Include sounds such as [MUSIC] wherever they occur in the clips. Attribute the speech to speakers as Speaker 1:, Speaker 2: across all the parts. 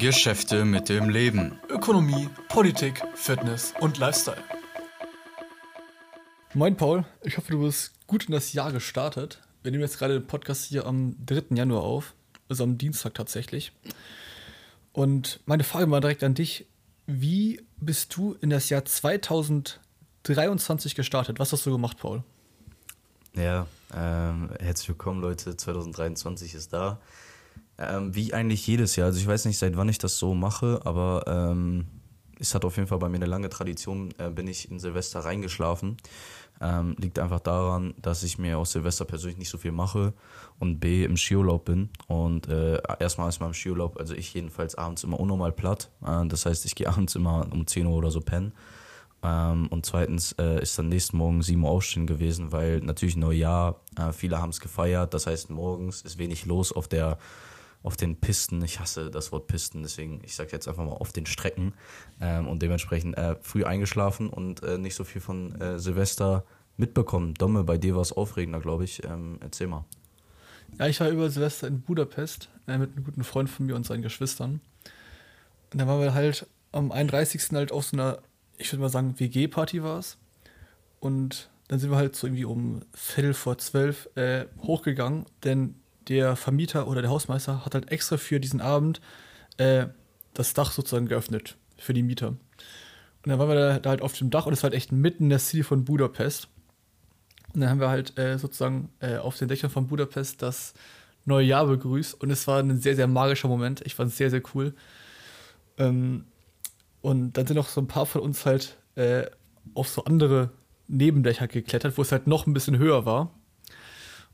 Speaker 1: Geschäfte mit dem Leben.
Speaker 2: Ökonomie, Politik, Fitness und Lifestyle.
Speaker 3: Moin Paul, ich hoffe, du bist gut in das Jahr gestartet. Wir nehmen jetzt gerade den Podcast hier am 3. Januar auf, also am Dienstag tatsächlich. Und meine Frage mal direkt an dich. Wie bist du in das Jahr 2023 gestartet? Was hast du gemacht, Paul?
Speaker 4: Ja, ähm, herzlich willkommen, Leute. 2023 ist da. Ähm, wie eigentlich jedes Jahr. Also ich weiß nicht, seit wann ich das so mache, aber ähm, es hat auf jeden Fall bei mir eine lange Tradition. Äh, bin ich in Silvester reingeschlafen. Ähm, liegt einfach daran, dass ich mir aus Silvester persönlich nicht so viel mache und B im Skiurlaub bin. Und äh, erstmal ist im Skiurlaub, also ich jedenfalls abends immer unnormal platt. Äh, das heißt, ich gehe [LAUGHS] abends immer um 10 Uhr oder so pennen. Ähm, und zweitens äh, ist dann nächsten Morgen 7 Uhr aufstehen gewesen, weil natürlich Neujahr, äh, viele haben es gefeiert. Das heißt, morgens ist wenig los auf der auf den Pisten. Ich hasse das Wort Pisten, deswegen ich sage jetzt einfach mal auf den Strecken ähm, und dementsprechend äh, früh eingeschlafen und äh, nicht so viel von äh, Silvester mitbekommen. Domme, bei dir war es aufregender, glaube ich. Ähm, erzähl mal.
Speaker 3: Ja, ich war über Silvester in Budapest äh, mit einem guten Freund von mir und seinen Geschwistern. Und da waren wir halt am 31. halt auf so einer ich würde mal sagen, WG-Party war es. Und dann sind wir halt so irgendwie um Viertel vor zwölf äh, hochgegangen, denn der Vermieter oder der Hausmeister hat halt extra für diesen Abend äh, das Dach sozusagen geöffnet für die Mieter. Und dann waren wir da, da, halt auf dem Dach und es war halt echt mitten in der City von Budapest. Und dann haben wir halt äh, sozusagen äh, auf den Dächern von Budapest das neue Jahr begrüßt und es war ein sehr, sehr magischer Moment. Ich fand es sehr, sehr cool. Ähm, und dann sind auch so ein paar von uns halt äh, auf so andere Nebendächer geklettert, wo es halt noch ein bisschen höher war.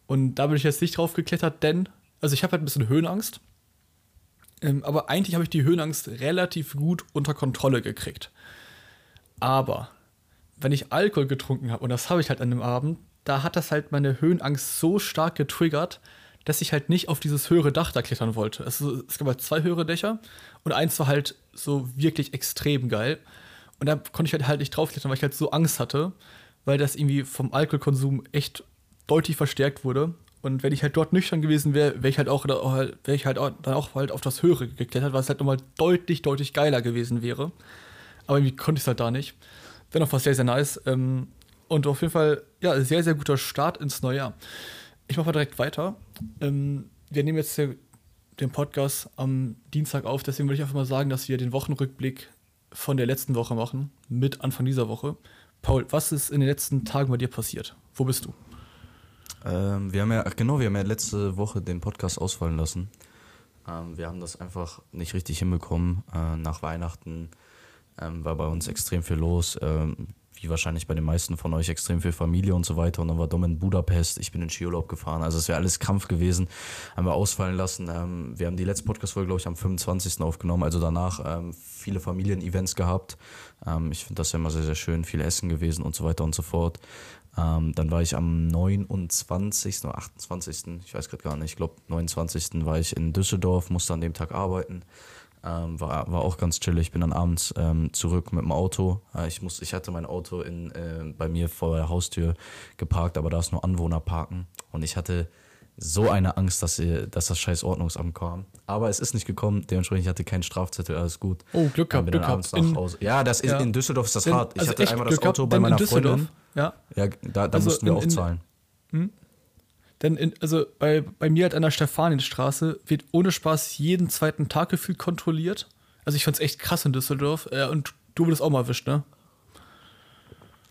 Speaker 3: Und da bin ich jetzt nicht drauf geklettert, denn, also ich habe halt ein bisschen Höhenangst. Ähm, aber eigentlich habe ich die Höhenangst relativ gut unter Kontrolle gekriegt. Aber wenn ich Alkohol getrunken habe, und das habe ich halt an dem Abend, da hat das halt meine Höhenangst so stark getriggert, dass ich halt nicht auf dieses höhere Dach da klettern wollte. Also, es gab halt zwei höhere Dächer und eins war halt so wirklich extrem geil. Und da konnte ich halt, halt nicht draufklettern, weil ich halt so Angst hatte, weil das irgendwie vom Alkoholkonsum echt deutlich verstärkt wurde. Und wenn ich halt dort nüchtern gewesen wäre, wäre ich halt auch, ich halt auch, dann auch halt auf das Höhere geklettert, es halt nochmal deutlich, deutlich geiler gewesen wäre. Aber irgendwie konnte ich es halt da nicht. Dennoch war es sehr, sehr nice. Ähm, und auf jeden Fall, ja, sehr, sehr guter Start ins neue Jahr. Ich mache mal direkt weiter. Ähm, wir nehmen jetzt den Podcast am Dienstag auf, deswegen würde ich einfach mal sagen, dass wir den Wochenrückblick von der letzten Woche machen, mit Anfang dieser Woche. Paul, was ist in den letzten Tagen bei dir passiert? Wo bist du?
Speaker 4: Ähm, wir haben ja, genau, wir haben ja letzte Woche den Podcast ausfallen lassen. Ähm, wir haben das einfach nicht richtig hinbekommen. Äh, nach Weihnachten ähm, war bei uns extrem viel los. Wie wahrscheinlich bei den meisten von euch, extrem viel Familie und so weiter. Und dann war Dom in Budapest, ich bin in Skiurlaub gefahren. Also es wäre alles Kampf gewesen. Haben wir ausfallen lassen. Ähm, wir haben die letzte Podcast-Folge, glaube ich, am 25. aufgenommen. Also danach ähm, viele Familien-Events gehabt. Ähm, ich finde das ja immer sehr, sehr schön. Viel Essen gewesen und so weiter und so fort. Ähm, dann war ich am 29. oder 28. Ich weiß gerade gar nicht. Ich glaube, 29. war ich in Düsseldorf, musste an dem Tag arbeiten. Ähm, war, war auch ganz chillig. Ich bin dann abends ähm, zurück mit dem Auto. Äh, ich, muss, ich hatte mein Auto in, äh, bei mir vor der Haustür geparkt, aber da ist nur Anwohner parken. Und ich hatte so eine Angst, dass, ihr, dass das scheiß Ordnungsamt kam. Aber es ist nicht gekommen, dementsprechend ich hatte keinen Strafzettel, alles gut.
Speaker 3: Oh, Glück gehabt, Glück gehabt.
Speaker 4: Ja, das ist, ja. in Düsseldorf ist das in, hart. Ich also hatte einmal das Auto bei meiner Freundin. Ja, ja da, da also mussten wir in, auch zahlen. Hm?
Speaker 3: Denn in, also bei, bei mir halt an der Stefanienstraße wird ohne Spaß jeden zweiten Tag gefühlt kontrolliert. Also ich fand's echt krass in Düsseldorf. Äh, und du wurdest auch mal erwischt, ne?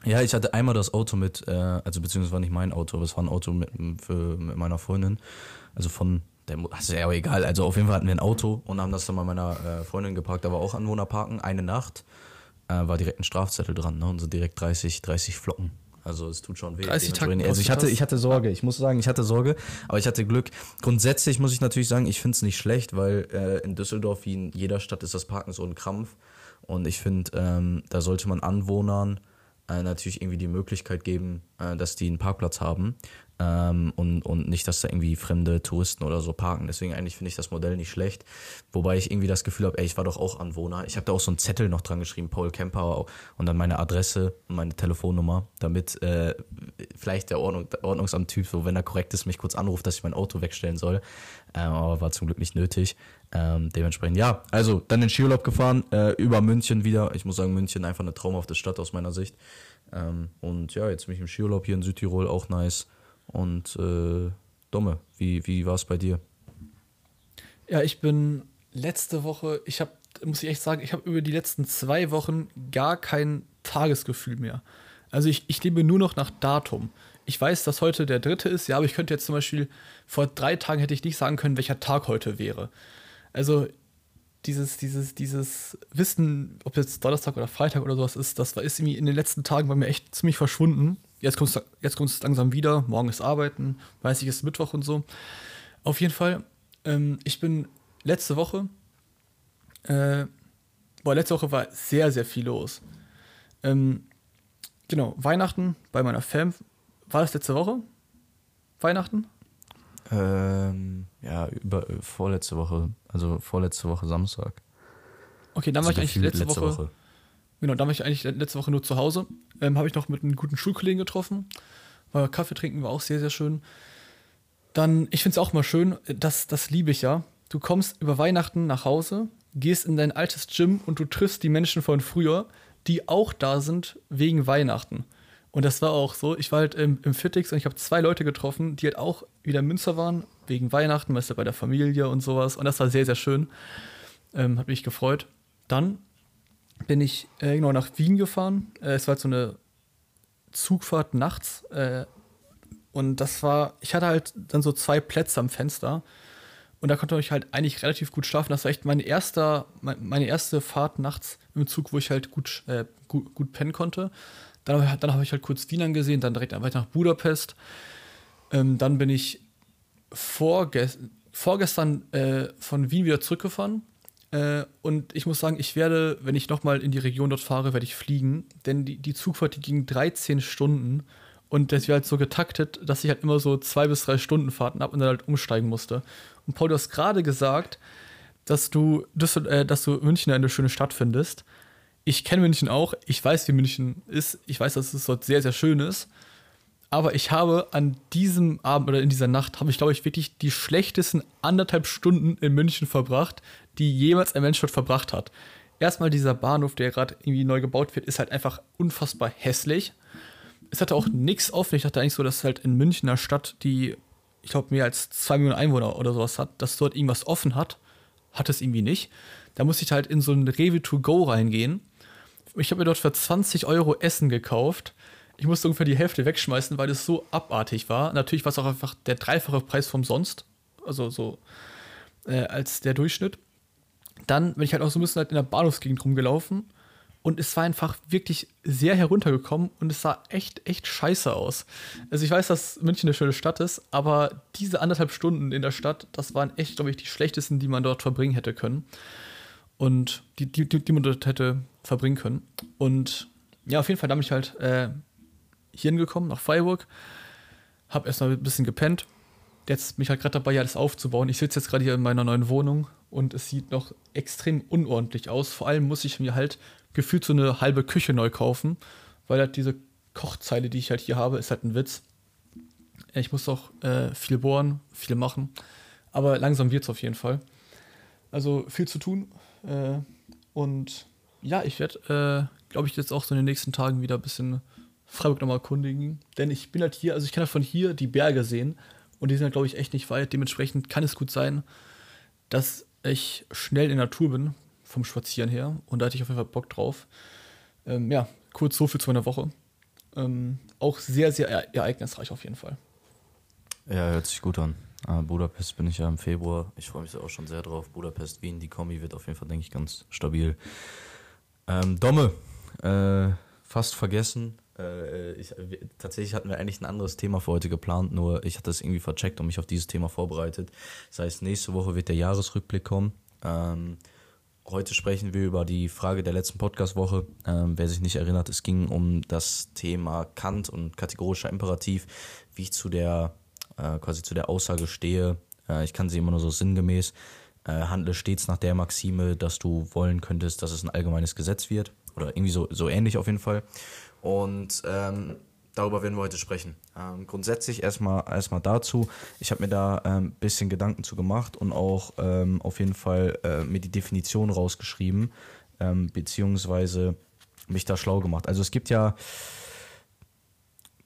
Speaker 4: Ja, ich hatte einmal das Auto mit, äh, also beziehungsweise war nicht mein Auto, aber es war ein Auto mit, für, mit meiner Freundin. Also von der, also ja egal, also auf jeden Fall hatten wir ein Auto und haben das dann bei meiner äh, Freundin geparkt, da war auch Anwohnerparken, eine Nacht, äh, war direkt ein Strafzettel dran, ne? Und so direkt 30, 30 Flocken. Also es tut schon weh.
Speaker 3: 30 Takten
Speaker 4: also ich hatte, ich hatte Sorge, ich muss sagen, ich hatte Sorge, aber ich hatte Glück. Grundsätzlich muss ich natürlich sagen, ich finde es nicht schlecht, weil äh, in Düsseldorf wie in jeder Stadt ist das Parken so ein Krampf. Und ich finde, ähm, da sollte man Anwohnern äh, natürlich irgendwie die Möglichkeit geben, äh, dass die einen Parkplatz haben ähm, und, und nicht, dass da irgendwie fremde Touristen oder so parken. Deswegen eigentlich finde ich das Modell nicht schlecht. Wobei ich irgendwie das Gefühl habe, ey, ich war doch auch Anwohner. Ich habe da auch so einen Zettel noch dran geschrieben, Paul Kemper und dann meine Adresse und meine Telefonnummer, damit äh, vielleicht der Ordnung, Ordnungsamt-Typ, so wenn er korrekt ist, mich kurz anruft, dass ich mein Auto wegstellen soll. Ähm, aber war zum Glück nicht nötig. Ähm, dementsprechend, ja, also dann in Skiurlaub gefahren, äh, über München wieder. Ich muss sagen, München einfach eine traumhafte Stadt aus meiner Sicht. Ähm, und ja, jetzt bin ich im Skiurlaub hier in Südtirol, auch nice. Und äh, Domme, wie, wie war es bei dir?
Speaker 3: Ja, ich bin letzte Woche, ich habe, muss ich echt sagen, ich habe über die letzten zwei Wochen gar kein Tagesgefühl mehr. Also ich, ich lebe nur noch nach Datum. Ich weiß, dass heute der dritte ist, ja, aber ich könnte jetzt zum Beispiel, vor drei Tagen hätte ich nicht sagen können, welcher Tag heute wäre. Also dieses, dieses, dieses Wissen, ob jetzt Donnerstag oder Freitag oder sowas ist, das ist irgendwie in den letzten Tagen bei mir echt ziemlich verschwunden. Jetzt kommt es jetzt kommt's langsam wieder, morgen ist Arbeiten, weiß ich, ist Mittwoch und so. Auf jeden Fall, ähm, ich bin letzte Woche, äh, boah, letzte Woche war sehr, sehr viel los. Ähm, genau, Weihnachten bei meiner Fam. War das letzte Woche? Weihnachten?
Speaker 4: Ähm, ja, über, äh, vorletzte Woche, also vorletzte Woche Samstag.
Speaker 3: Okay, dann war ich
Speaker 4: Also
Speaker 3: eigentlich
Speaker 4: gefühlt
Speaker 3: letzte, Woche, Genau, dann war ich eigentlich letzte Woche nur zu Hause. Ähm, Habe ich noch mit einem guten Schulkollegen getroffen. War Kaffee trinken war auch sehr, sehr schön. Dann, ich finde es auch mal schön, das, das liebe ich ja. Du kommst über Weihnachten nach Hause, gehst in dein altes Gym und du triffst die Menschen von früher, die auch da sind wegen Weihnachten. Und das war auch so. Ich war halt im, im Fitix und ich habe zwei Leute getroffen, die halt auch wieder in Münster waren, wegen Weihnachten, weißt du, bei der Familie und sowas. Und das war sehr, sehr schön. Ähm, hat mich gefreut. Dann bin ich äh, genau nach Wien gefahren. Äh, es war halt so eine Zugfahrt nachts. Äh, und das war, ich hatte halt dann so zwei Plätze am Fenster. Und da konnte ich halt eigentlich relativ gut schlafen. Das war echt meine erste, meine erste Fahrt nachts im Zug, wo ich halt gut, äh, gut, gut pennen konnte. Dann, dann habe ich halt kurz Wien angesehen, dann direkt weiter nach Budapest. Ähm, dann bin ich vorges vorgestern äh, von Wien wieder zurückgefahren. Äh, und ich muss sagen, ich werde, wenn ich nochmal in die Region dort fahre, werde ich fliegen. Denn die, die Zugfahrt, die ging 13 Stunden. Und das wäre halt so getaktet, dass ich halt immer so zwei bis drei Stunden Fahrten ab und dann halt umsteigen musste. Und Paul, du hast gerade gesagt, dass du, Düssel äh, dass du München eine schöne Stadt findest. Ich kenne München auch. Ich weiß, wie München ist. Ich weiß, dass es dort sehr, sehr schön ist. Aber ich habe an diesem Abend oder in dieser Nacht, habe ich, glaube ich, wirklich die schlechtesten anderthalb Stunden in München verbracht, die jemals ein Mensch dort verbracht hat. Erstmal dieser Bahnhof, der gerade irgendwie neu gebaut wird, ist halt einfach unfassbar hässlich. Es hatte auch nichts offen. Ich dachte eigentlich so, dass halt in München, einer Stadt, die, ich glaube, mehr als zwei Millionen Einwohner oder sowas hat, dass dort irgendwas offen hat. Hat es irgendwie nicht. Da musste ich halt in so ein Rewe to go reingehen. Ich habe mir dort für 20 Euro Essen gekauft. Ich musste ungefähr die Hälfte wegschmeißen, weil es so abartig war. Natürlich war es auch einfach der dreifache Preis vom sonst. Also so äh, als der Durchschnitt. Dann bin ich halt auch so ein bisschen halt in der Bahnhofsgegend rumgelaufen. Und es war einfach wirklich sehr heruntergekommen und es sah echt, echt scheiße aus. Also ich weiß, dass München eine schöne Stadt ist, aber diese anderthalb Stunden in der Stadt, das waren echt, glaube ich, die schlechtesten, die man dort verbringen hätte können. Und die, die, die man dort hätte verbringen können. Und ja, auf jeden Fall, da bin ich halt äh, hier hingekommen, nach Freiburg. Hab erstmal ein bisschen gepennt. Jetzt bin ich halt gerade dabei, alles aufzubauen. Ich sitze jetzt gerade hier in meiner neuen Wohnung und es sieht noch extrem unordentlich aus. Vor allem muss ich mir halt gefühlt so eine halbe Küche neu kaufen, weil halt diese Kochzeile, die ich halt hier habe, ist halt ein Witz. Ich muss auch äh, viel bohren, viel machen. Aber langsam wird es auf jeden Fall. Also viel zu tun. Äh, und ja, ich werde, äh, glaube ich, jetzt auch so in den nächsten Tagen wieder ein bisschen Freiburg nochmal erkundigen. Denn ich bin halt hier, also ich kann halt von hier die Berge sehen. Und die sind halt, glaube ich, echt nicht weit. Dementsprechend kann es gut sein, dass ich schnell in der Natur bin, vom Spazieren her. Und da hatte ich auf jeden Fall Bock drauf. Ähm, ja, kurz so viel zu meiner Woche. Ähm, auch sehr, sehr ereignisreich auf jeden Fall.
Speaker 4: Ja, hört sich gut an. Ah, Budapest bin ich ja im Februar. Ich freue mich auch schon sehr drauf. Budapest, Wien, die Kombi wird auf jeden Fall, denke ich, ganz stabil. Ähm, Domme, äh, fast vergessen. Äh, ich, tatsächlich hatten wir eigentlich ein anderes Thema für heute geplant, nur ich hatte es irgendwie vercheckt und mich auf dieses Thema vorbereitet. Das heißt, nächste Woche wird der Jahresrückblick kommen. Ähm, heute sprechen wir über die Frage der letzten Podcast-Woche. Ähm, wer sich nicht erinnert, es ging um das Thema Kant und kategorischer Imperativ, wie ich zu der äh, quasi zu der Aussage stehe. Äh, ich kann sie immer nur so sinngemäß. Äh, handle stets nach der Maxime, dass du wollen könntest, dass es ein allgemeines Gesetz wird. Oder irgendwie so, so ähnlich auf jeden Fall. Und ähm, darüber werden wir heute sprechen. Ähm, grundsätzlich erstmal erstmal dazu. Ich habe mir da ein ähm, bisschen Gedanken zu gemacht und auch ähm, auf jeden Fall äh, mir die Definition rausgeschrieben, ähm, beziehungsweise mich da schlau gemacht. Also es gibt ja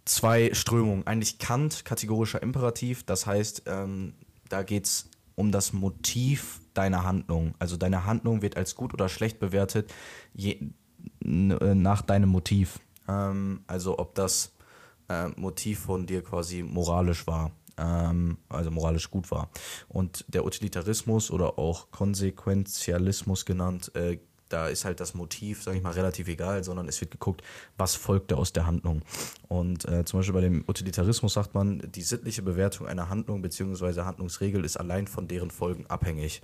Speaker 4: zwei Strömungen. Eigentlich Kant, kategorischer Imperativ, das heißt, ähm, da geht es um das Motiv deiner Handlung. Also deine Handlung wird als gut oder schlecht bewertet je, äh, nach deinem Motiv. Ähm, also ob das äh, Motiv von dir quasi moralisch war, ähm, also moralisch gut war. Und der Utilitarismus oder auch Konsequenzialismus genannt, äh, da ist halt das Motiv, sage ich mal, relativ egal, sondern es wird geguckt, was folgte aus der Handlung. Und äh, zum Beispiel bei dem Utilitarismus sagt man, die sittliche Bewertung einer Handlung bzw. Handlungsregel ist allein von deren Folgen abhängig.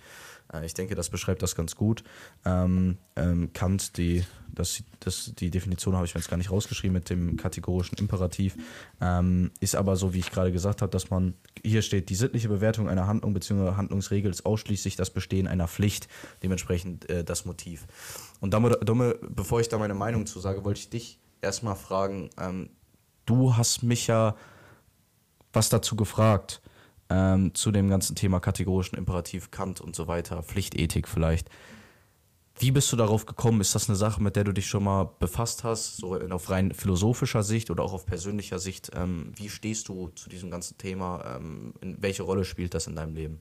Speaker 4: Äh, ich denke, das beschreibt das ganz gut. Ähm, ähm, Kant, die, das, das, die Definition habe ich mir jetzt gar nicht rausgeschrieben mit dem kategorischen Imperativ, ähm, ist aber so, wie ich gerade gesagt habe, dass man, hier steht, die sittliche Bewertung einer Handlung bzw. Handlungsregel ist ausschließlich das Bestehen einer Pflicht, dementsprechend äh, das Motiv. Und damit, damit, bevor ich da meine Meinung zu sage, wollte ich dich erstmal fragen, ähm, du hast mich ja was dazu gefragt ähm, zu dem ganzen Thema kategorischen Imperativ, Kant und so weiter, Pflichtethik vielleicht. Wie bist du darauf gekommen? Ist das eine Sache, mit der du dich schon mal befasst hast, so auf rein philosophischer Sicht oder auch auf persönlicher Sicht? Ähm, wie stehst du zu diesem ganzen Thema? Ähm, welche Rolle spielt das in deinem Leben?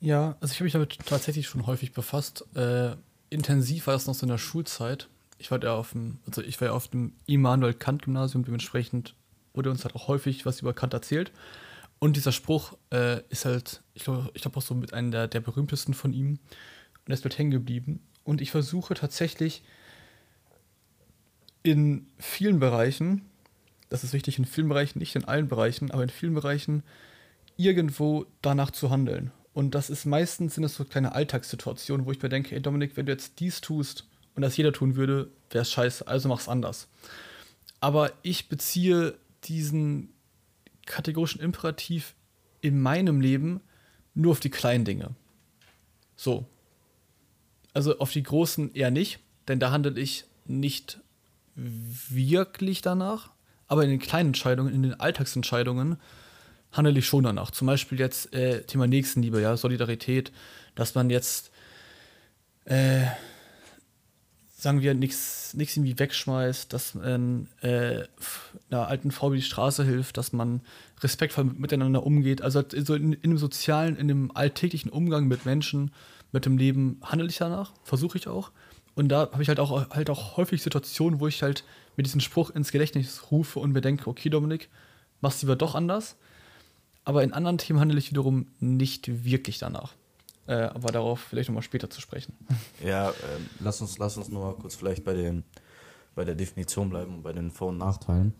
Speaker 3: Ja, also ich habe mich damit tatsächlich schon häufig befasst. Äh, intensiv war das noch so in der Schulzeit. Ich war ja auf dem, also ich war ja auf dem Immanuel Kant Gymnasium, dementsprechend wurde uns halt auch häufig was über Kant erzählt. Und dieser Spruch äh, ist halt, ich glaube ich glaub auch so mit einem der, der berühmtesten von ihm. Und er ist mit hängen geblieben. Und ich versuche tatsächlich in vielen Bereichen, das ist wichtig, in vielen Bereichen, nicht in allen Bereichen, aber in vielen Bereichen irgendwo danach zu handeln. Und das ist meistens sind es so kleine Alltagssituationen, wo ich mir denke, ey Dominik, wenn du jetzt dies tust und das jeder tun würde, wäre es scheiße, also mach's anders. Aber ich beziehe diesen kategorischen Imperativ in meinem Leben nur auf die kleinen Dinge. So. Also auf die großen eher nicht, denn da handle ich nicht wirklich danach. Aber in den kleinen Entscheidungen, in den Alltagsentscheidungen handle ich schon danach. Zum Beispiel jetzt äh, Thema Nächstenliebe, ja, Solidarität, dass man jetzt äh, sagen wir, nichts irgendwie wegschmeißt, dass man äh, einer alten Frau über die Straße hilft, dass man respektvoll miteinander umgeht. Also so in, in dem sozialen, in dem alltäglichen Umgang mit Menschen, mit dem Leben handle ich danach, versuche ich auch. Und da habe ich halt auch, halt auch häufig Situationen, wo ich halt mir diesen Spruch ins Gedächtnis rufe und mir denke, okay, Dominik, machst du lieber doch anders. Aber in anderen Themen handle ich wiederum nicht wirklich danach. Äh, aber darauf vielleicht nochmal später zu sprechen. [LAUGHS]
Speaker 4: Ja, äh, lass uns, lass uns nur mal kurz vielleicht bei, den, bei der Definition bleiben und bei den Vor- und Nachteilen.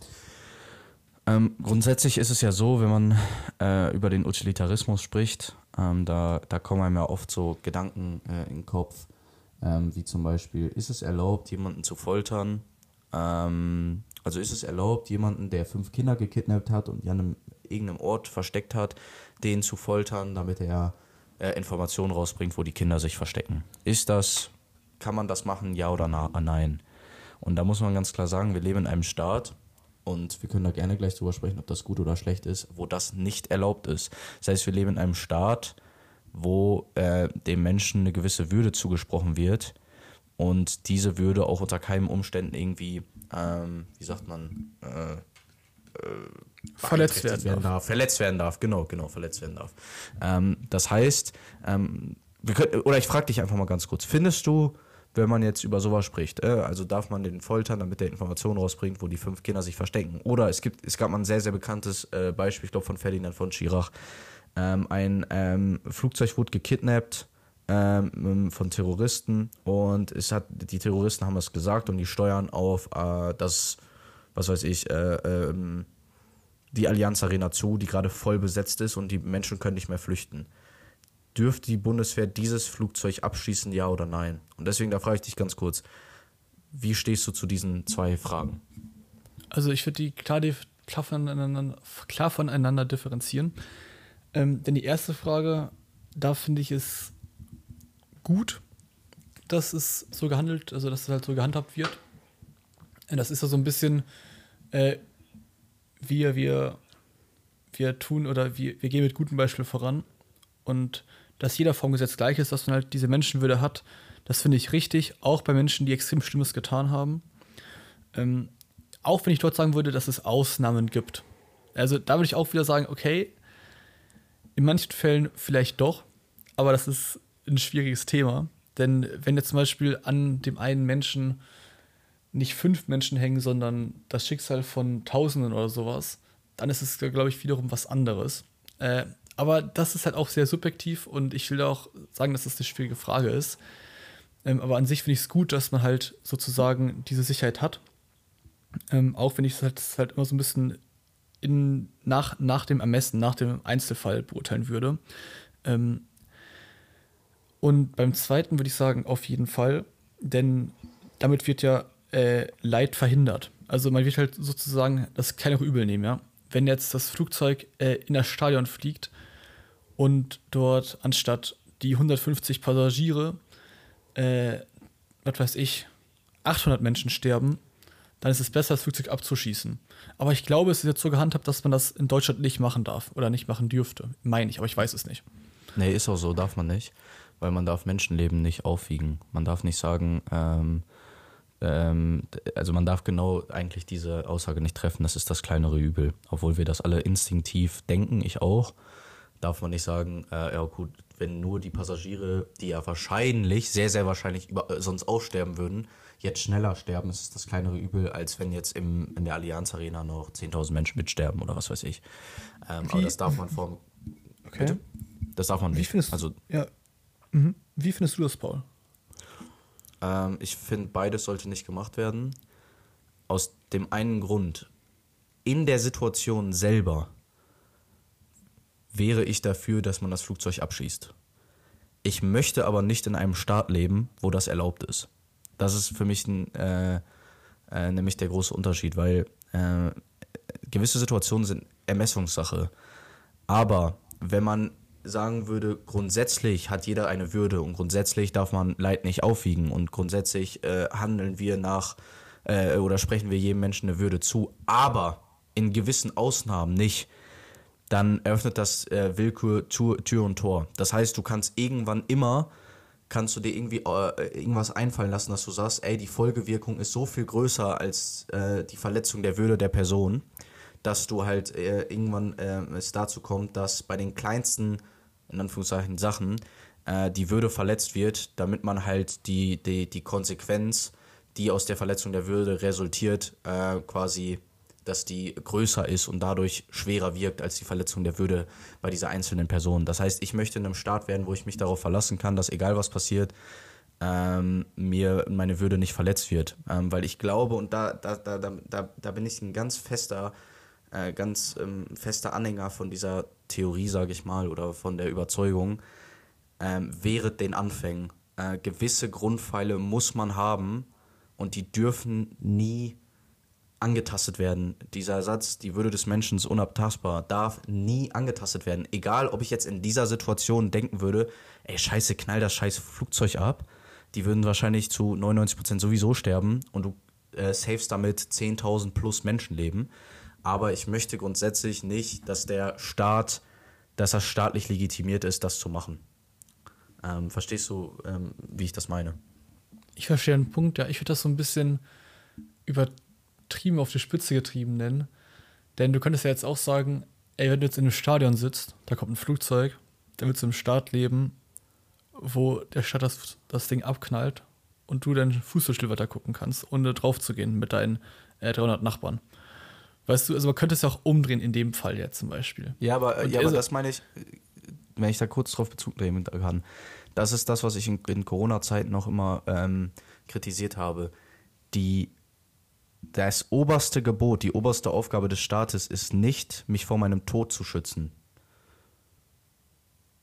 Speaker 4: Ähm, grundsätzlich ist es ja so, wenn man äh, über den Utilitarismus spricht, ähm, da, da kommen einem ja oft so Gedanken äh, in den Kopf, ähm, wie zum Beispiel, ist es erlaubt, jemanden zu foltern? Ähm, also ist es erlaubt, jemanden, der fünf Kinder gekidnappt hat und an einem, irgendeinem Ort versteckt hat, den zu foltern, damit er äh, Informationen rausbringt, wo die Kinder sich verstecken. Ist das, kann man das machen, ja oder na, nein? Und da muss man ganz klar sagen, wir leben in einem Staat, und wir können da gerne gleich drüber sprechen, ob das gut oder schlecht ist, wo das nicht erlaubt ist. Das heißt, wir leben in einem Staat, wo äh, dem Menschen eine gewisse Würde zugesprochen wird und diese Würde auch unter keinen Umständen irgendwie, ähm, wie sagt man, äh,
Speaker 3: äh, verletzt werden,
Speaker 4: werden darf. Verletzt werden darf, genau, genau, verletzt werden darf. Ähm, das heißt, ähm, können, oder ich frage dich einfach mal ganz kurz, findest du, wenn man jetzt über sowas spricht, äh, also darf man den foltern, damit der Informationen rausbringt, wo die fünf Kinder sich verstecken? Oder es gibt, es gab mal ein sehr, sehr bekanntes äh, Beispiel, ich glaube von Ferdinand von Schirach. Ähm, ein ähm, Flugzeug wurde gekidnappt ähm, von Terroristen und es hat, die Terroristen haben es gesagt und die steuern auf äh, das was weiß ich, äh, ähm, die Allianz Arena zu, die gerade voll besetzt ist und die Menschen können nicht mehr flüchten. Dürfte die Bundeswehr dieses Flugzeug abschießen, ja oder nein? Und deswegen, da frage ich dich ganz kurz, wie stehst du zu diesen zwei Fragen?
Speaker 3: Also ich würde die klar, klar, voneinander, klar voneinander differenzieren. Ähm, denn die erste Frage, da finde ich es gut, dass es so gehandelt, also dass es halt so gehandhabt wird. Das ist ja so ein bisschen äh, wir, wir, wir tun oder wir, wir gehen mit gutem Beispiel voran und dass jeder vom Gesetz gleich ist, dass man halt diese Menschenwürde hat, das finde ich richtig, auch bei Menschen, die extrem Schlimmes getan haben. Ähm, auch wenn ich dort sagen würde, dass es Ausnahmen gibt. Also da würde ich auch wieder sagen, okay, in manchen Fällen vielleicht doch, aber das ist ein schwieriges Thema. Denn wenn jetzt zum Beispiel an dem einen Menschen nicht fünf Menschen hängen, sondern das Schicksal von Tausenden oder sowas, dann ist es, glaube ich, wiederum was anderes. Äh, aber das ist halt auch sehr subjektiv und ich will auch sagen, dass das eine schwierige Frage ist. Ähm, aber an sich finde ich es gut, dass man halt sozusagen diese Sicherheit hat. Ähm, auch wenn ich es halt, halt, immer so ein bisschen in, nach, nach dem Ermessen, nach dem Einzelfall beurteilen würde. Ähm, und beim zweiten würde ich sagen, auf jeden Fall, denn damit wird ja äh, Leid verhindert. Also man wird halt sozusagen das kleinere Übel nehmen, ja. Wenn jetzt das Flugzeug äh, in das Stadion fliegt und dort anstatt die 150 Passagiere, äh, was weiß ich, 800 Menschen sterben, dann ist es besser, das Flugzeug abzuschießen. Aber ich glaube, es ist jetzt so gehandhabt, dass man das in Deutschland nicht machen darf oder nicht machen dürfte. Meine ich, aber ich weiß es nicht.
Speaker 4: Nee, ist auch so, darf man nicht weil man darf Menschenleben nicht aufwiegen. Man darf nicht sagen, ähm, also man darf genau eigentlich diese Aussage nicht treffen, das ist das kleinere Übel. Obwohl wir das alle instinktiv denken, ich auch, darf man nicht sagen, äh, ja gut, wenn nur die Passagiere, die ja wahrscheinlich, sehr, sehr wahrscheinlich über, äh, sonst aussterben würden, jetzt schneller sterben, ist es das kleinere Übel, als wenn jetzt im, in der Allianz Arena noch 10.000 Menschen mitsterben oder was weiß ich. Ähm, aber das darf man vom...
Speaker 3: Okay. Bitte?
Speaker 4: Das darf man nicht.
Speaker 3: Wie findest, also, ja, Mhm. Wie findest du das, Paul?
Speaker 4: Ähm, ich finde, beides sollte nicht gemacht werden. Aus dem einen Grund, in der Situation selber wäre ich dafür, dass man das Flugzeug abschießt. Ich möchte aber nicht in einem Staat leben, wo das erlaubt ist. Das ist für mich äh, äh, nämlich der große Unterschied, weil äh, gewisse Situationen sind Ermessungssache. Aber wenn man sagen würde, grundsätzlich hat jeder eine Würde und grundsätzlich darf man Leid nicht aufwiegen und grundsätzlich äh, handeln wir nach äh, oder sprechen wir jedem Menschen eine Würde zu, aber in gewissen Ausnahmen nicht, dann eröffnet das äh, Willkür Tür, Tür und Tor. Das heißt, du kannst irgendwann immer kannst du dir irgendwie äh, irgendwas einfallen lassen, dass du sagst, ey, die Folgewirkung ist so viel größer als äh, die Verletzung der Würde der Person, dass du halt äh, irgendwann äh, es dazu kommt, dass bei den kleinsten in Anführungszeichen Sachen, äh, die Würde verletzt wird, damit man halt die, die, die Konsequenz, die aus der Verletzung der Würde resultiert, äh, quasi, dass die größer ist und dadurch schwerer wirkt als die Verletzung der Würde bei dieser einzelnen Person. Das heißt, ich möchte in einem Staat werden, wo ich mich darauf verlassen kann, dass egal was passiert, ähm, mir meine Würde nicht verletzt wird. Ähm, weil ich glaube, und da, da, da, da, da bin ich ein ganz fester äh, ganz ähm, fester Anhänger von dieser Theorie, sage ich mal, oder von der Überzeugung, ähm, während den Anfängen. Äh, gewisse Grundpfeile muss man haben und die dürfen nie angetastet werden. Dieser Satz, die Würde des Menschen ist unabtastbar, darf nie angetastet werden. Egal, ob ich jetzt in dieser Situation denken würde, ey, scheiße, knall das scheiß Flugzeug ab. Die würden wahrscheinlich zu 99% sowieso sterben und du äh, savest damit 10.000 plus Menschenleben aber ich möchte grundsätzlich nicht, dass der Staat, dass das staatlich legitimiert ist, das zu machen. Ähm, verstehst du, ähm, wie ich das meine?
Speaker 3: Ich verstehe den Punkt, ja. Ich würde das so ein bisschen übertrieben auf die Spitze getrieben nennen. Denn du könntest ja jetzt auch sagen, ey, wenn du jetzt in einem Stadion sitzt, da kommt ein Flugzeug, dann willst du im Staat leben, wo der Staat das, das Ding abknallt und du dein Fußballspiel weiter gucken kannst, ohne drauf zu gehen mit deinen äh, 300 Nachbarn. Weißt du, also man könnte es ja auch umdrehen in dem Fall jetzt zum Beispiel.
Speaker 4: Ja, aber, ja, aber das meine ich, wenn ich da kurz drauf Bezug nehmen kann. Das ist das, was ich in, in Corona-Zeiten noch immer ähm, kritisiert habe. Die, das oberste Gebot, die oberste Aufgabe des Staates ist nicht, mich vor meinem Tod zu schützen.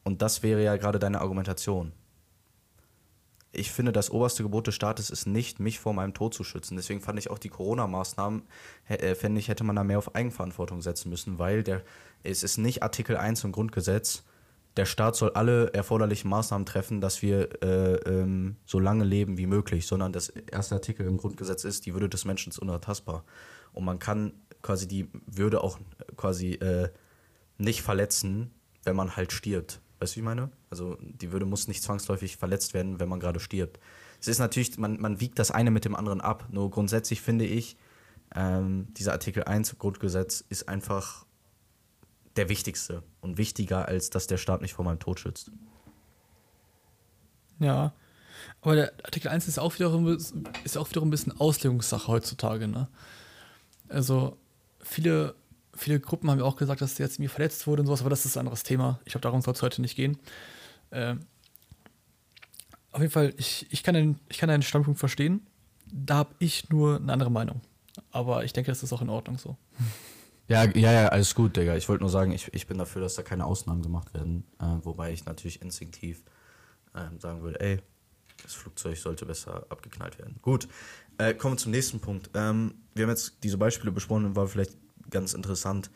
Speaker 4: Und das wäre ja gerade deine Argumentation ich finde, das oberste Gebot des Staates ist nicht, mich vor meinem Tod zu schützen. Deswegen fand ich auch die Corona-Maßnahmen, äh, fände ich, hätte man da mehr auf Eigenverantwortung setzen müssen, weil der, es ist nicht Artikel 1 im Grundgesetz, der Staat soll alle erforderlichen Maßnahmen treffen, dass wir äh, ähm, so lange leben wie möglich, sondern das erste Artikel im Grundgesetz ist, die Würde des Menschen ist unantastbar. Und man kann quasi die Würde auch quasi äh, nicht verletzen, wenn man halt stirbt. Weißt du, wie ich meine? Also die Würde muss nicht zwangsläufig verletzt werden, wenn man gerade stirbt. Es ist natürlich, man, man wiegt das eine mit dem anderen ab. Nur grundsätzlich finde ich, ähm, dieser Artikel 1 Grundgesetz ist einfach der wichtigste und wichtiger, als dass der Staat mich vor meinem Tod schützt.
Speaker 3: Ja. Aber der Artikel 1 ist auch wiederum, ist auch wiederum ein bisschen Auslegungssache heutzutage, ne? Also viele, viele Gruppen haben ja auch gesagt, dass der jetzt irgendwie verletzt wurde und sowas, aber das ist ein anderes Thema. Ich glaube, darum soll es heute nicht gehen. Ähm, auf jeden Fall, ich, ich, kann den, ich kann deinen Standpunkt verstehen. Da habe ich nur eine andere Meinung. Aber ich denke, das ist auch in Ordnung so.
Speaker 4: Ja, ja, ja, alles gut, Digga. Ich wollte nur sagen, ich, ich bin dafür, dass da keine Ausnahmen gemacht werden. Äh, wobei ich natürlich instinktiv äh, sagen würde, ey, das Flugzeug sollte besser abgeknallt werden. Gut, äh, kommen wir zum nächsten Punkt. Ähm, wir haben jetzt diese Beispiele besprochen, war vielleicht ganz interessant.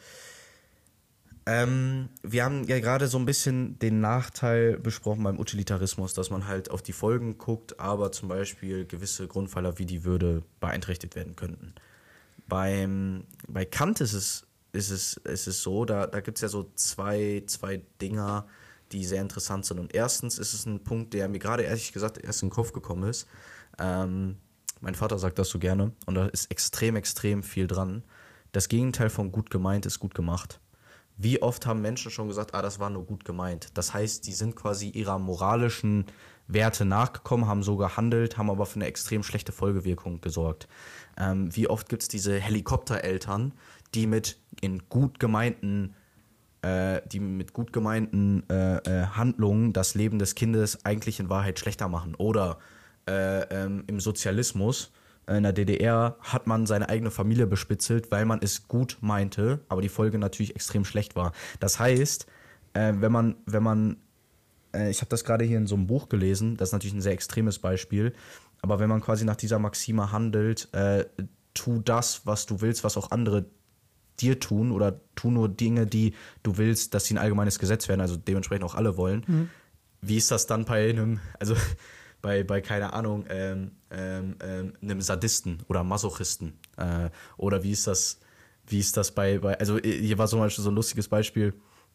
Speaker 4: Ähm, wir haben ja gerade so ein bisschen den Nachteil besprochen beim Utilitarismus, dass man halt auf die Folgen guckt, aber zum Beispiel gewisse Grundpfeiler wie die Würde beeinträchtigt werden könnten. Beim, bei Kant ist es, ist es, ist es so, da, da gibt es ja so zwei, zwei Dinger, die sehr interessant sind. Und erstens ist es ein Punkt, der mir gerade ehrlich gesagt erst in den Kopf gekommen ist. Ähm, mein Vater sagt das so gerne und da ist extrem, extrem viel dran. Das Gegenteil von gut gemeint ist gut gemacht. Wie oft haben Menschen schon gesagt, ah, das war nur gut gemeint. Das heißt, die sind quasi ihrer moralischen Werte nachgekommen, haben so gehandelt, haben aber für eine extrem schlechte Folgewirkung gesorgt. Ähm, wie oft gibt es diese Helikoptereltern, die mit in gut gemeinten äh, die mit gut gemeinten äh, äh, Handlungen das Leben des Kindes eigentlich in Wahrheit schlechter machen. Oder äh, ähm, im Sozialismus in der DDR hat man seine eigene Familie bespitzelt, weil man es gut meinte, aber die Folge natürlich extrem schlecht war. Das heißt, äh, wenn man, wenn man, äh, ich habe das gerade hier in so einem Buch gelesen, das ist natürlich ein sehr extremes Beispiel, aber wenn man quasi nach dieser Maxime handelt, äh, tu das, was du willst, was auch andere dir tun oder tu nur Dinge, die du willst, dass sie ein allgemeines Gesetz werden, also dementsprechend auch alle wollen. Mhm. Wie ist das dann bei einem, also bei, bei keine Ahnung, ähm, ähm, ähm, einem Sadisten oder Masochisten? Äh, oder wie ist das, wie ist das bei, bei, also hier war zum Beispiel so ein lustiges Beispiel,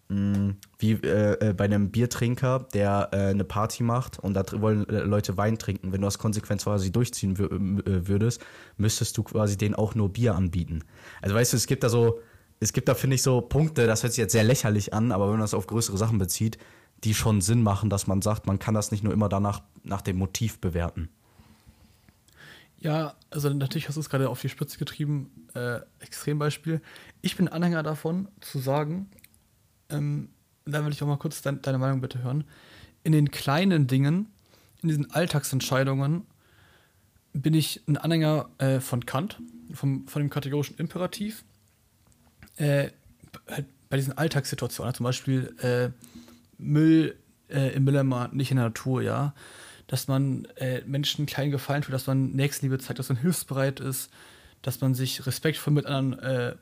Speaker 4: mh, mm, wie äh, äh, bei einem Biertrinker, der äh, eine Party macht und da wollen äh, Leute Wein trinken. Wenn du das konsequent quasi durchziehen äh, würdest, müsstest du quasi denen auch nur Bier anbieten. Also weißt du, es gibt da so, es gibt da, finde ich, so Punkte, das hört sich jetzt sehr lächerlich an, aber wenn man das auf größere Sachen bezieht, die schon Sinn machen, dass man sagt, man kann das nicht nur immer danach nach dem Motiv bewerten.
Speaker 3: Ja, also natürlich hast du es gerade auf die Spitze getrieben. Äh, Extrembeispiel. Ich bin Anhänger davon, zu sagen, ähm, da will ich auch mal kurz dein, deine Meinung bitte hören. In den kleinen Dingen, in diesen Alltagsentscheidungen, bin ich ein Anhänger äh, von Kant, vom, von dem kategorischen Imperativ. Äh, bei diesen Alltagssituationen, zum Beispiel äh, Müll äh, im Mülleimer nicht in der Natur, ja. Dass man äh, Menschen kleinen Gefallen tut, dass man Nächstenliebe zeigt, dass man hilfsbereit ist, dass man sich respektvoll mit anderen äh,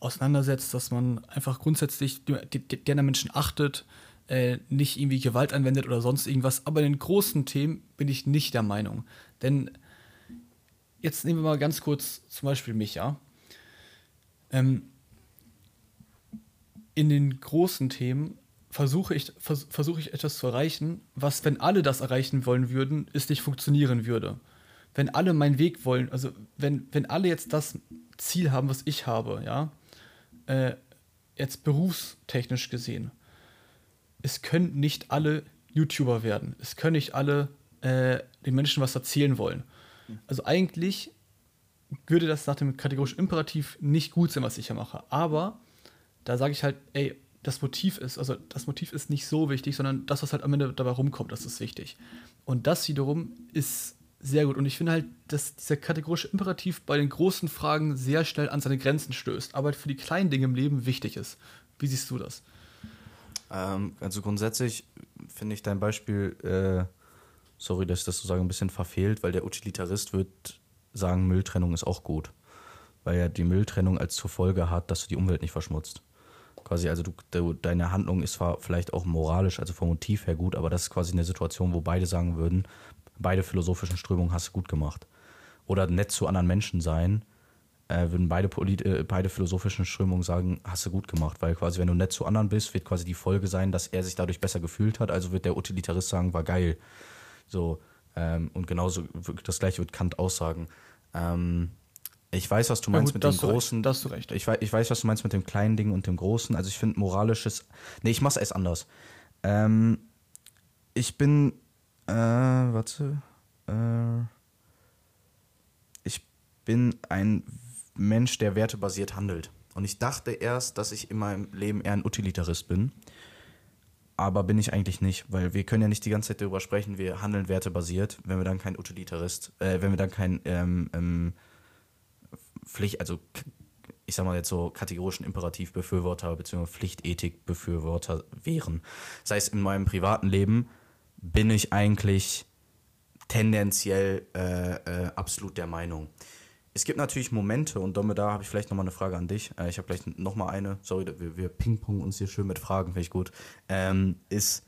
Speaker 3: auseinandersetzt, dass man einfach grundsätzlich der Menschen achtet, äh, nicht irgendwie Gewalt anwendet oder sonst irgendwas. Aber in den großen Themen bin ich nicht der Meinung. Denn jetzt nehmen wir mal ganz kurz zum Beispiel mich, ja. Ähm, in den großen Themen versuche ich, vers versuche ich etwas zu erreichen, was, wenn alle das erreichen wollen würden, es nicht funktionieren würde. Wenn alle meinen Weg wollen, also wenn, wenn alle jetzt das Ziel haben, was ich habe, ja, äh, jetzt berufstechnisch gesehen, es können nicht alle YouTuber werden. Es können nicht alle äh, den Menschen was erzählen wollen. Also eigentlich würde das nach dem kategorischen Imperativ nicht gut sein, was ich hier mache. Aber da sage ich halt, ey, das Motiv ist, also das Motiv ist nicht so wichtig, sondern das, was halt am Ende dabei rumkommt, das ist wichtig. Und das wiederum ist sehr gut. Und ich finde halt, dass dieser kategorische Imperativ bei den großen Fragen sehr schnell an seine Grenzen stößt, aber für die kleinen Dinge im Leben wichtig ist. Wie siehst du das?
Speaker 4: Ähm, also grundsätzlich finde ich dein Beispiel, äh, sorry, dass ich das so sage, ein bisschen verfehlt, weil der Utilitarist wird sagen, Mülltrennung ist auch gut. Weil er die Mülltrennung als zur Folge hat, dass du die Umwelt nicht verschmutzt. Quasi, also du, du, deine Handlung ist zwar vielleicht auch moralisch, also vom Motiv her gut, aber das ist quasi eine Situation, wo beide sagen würden, beide philosophischen Strömungen hast du gut gemacht. Oder nett zu anderen Menschen sein, äh, würden beide, Polit äh, beide philosophischen Strömungen sagen, hast du gut gemacht. Weil quasi, wenn du nett zu anderen bist, wird quasi die Folge sein, dass er sich dadurch besser gefühlt hat. Also wird der Utilitarist sagen, war geil. So, ähm, und genauso das gleiche wird Kant aussagen. Ähm, ich weiß, was du meinst
Speaker 3: gut,
Speaker 4: mit dem großen.
Speaker 3: das hast du recht.
Speaker 4: Ich weiß, ich weiß, was du meinst mit dem kleinen Ding und dem großen. Also ich finde moralisches. Nee, ich mach's erst anders. Ähm, ich bin. Äh, warte. Äh, ich bin ein Mensch, der wertebasiert handelt. Und ich dachte erst, dass ich in meinem Leben eher ein Utilitarist bin. Aber bin ich eigentlich nicht, weil wir können ja nicht die ganze Zeit darüber sprechen, wir handeln wertebasiert, wenn wir dann kein Utilitarist, äh, wenn wir dann kein ähm, ähm, Pflicht, also ich sag mal jetzt so kategorischen Imperativbefürworter bzw. Pflichtethikbefürworter wären. Das heißt, in meinem privaten Leben bin ich eigentlich tendenziell äh, äh, absolut der Meinung. Es gibt natürlich Momente, und Domme, da habe ich vielleicht nochmal eine Frage an dich. Äh, ich habe gleich nochmal eine. Sorry, wir, wir pingpongen uns hier schön mit Fragen, finde ich gut. Ähm, ist,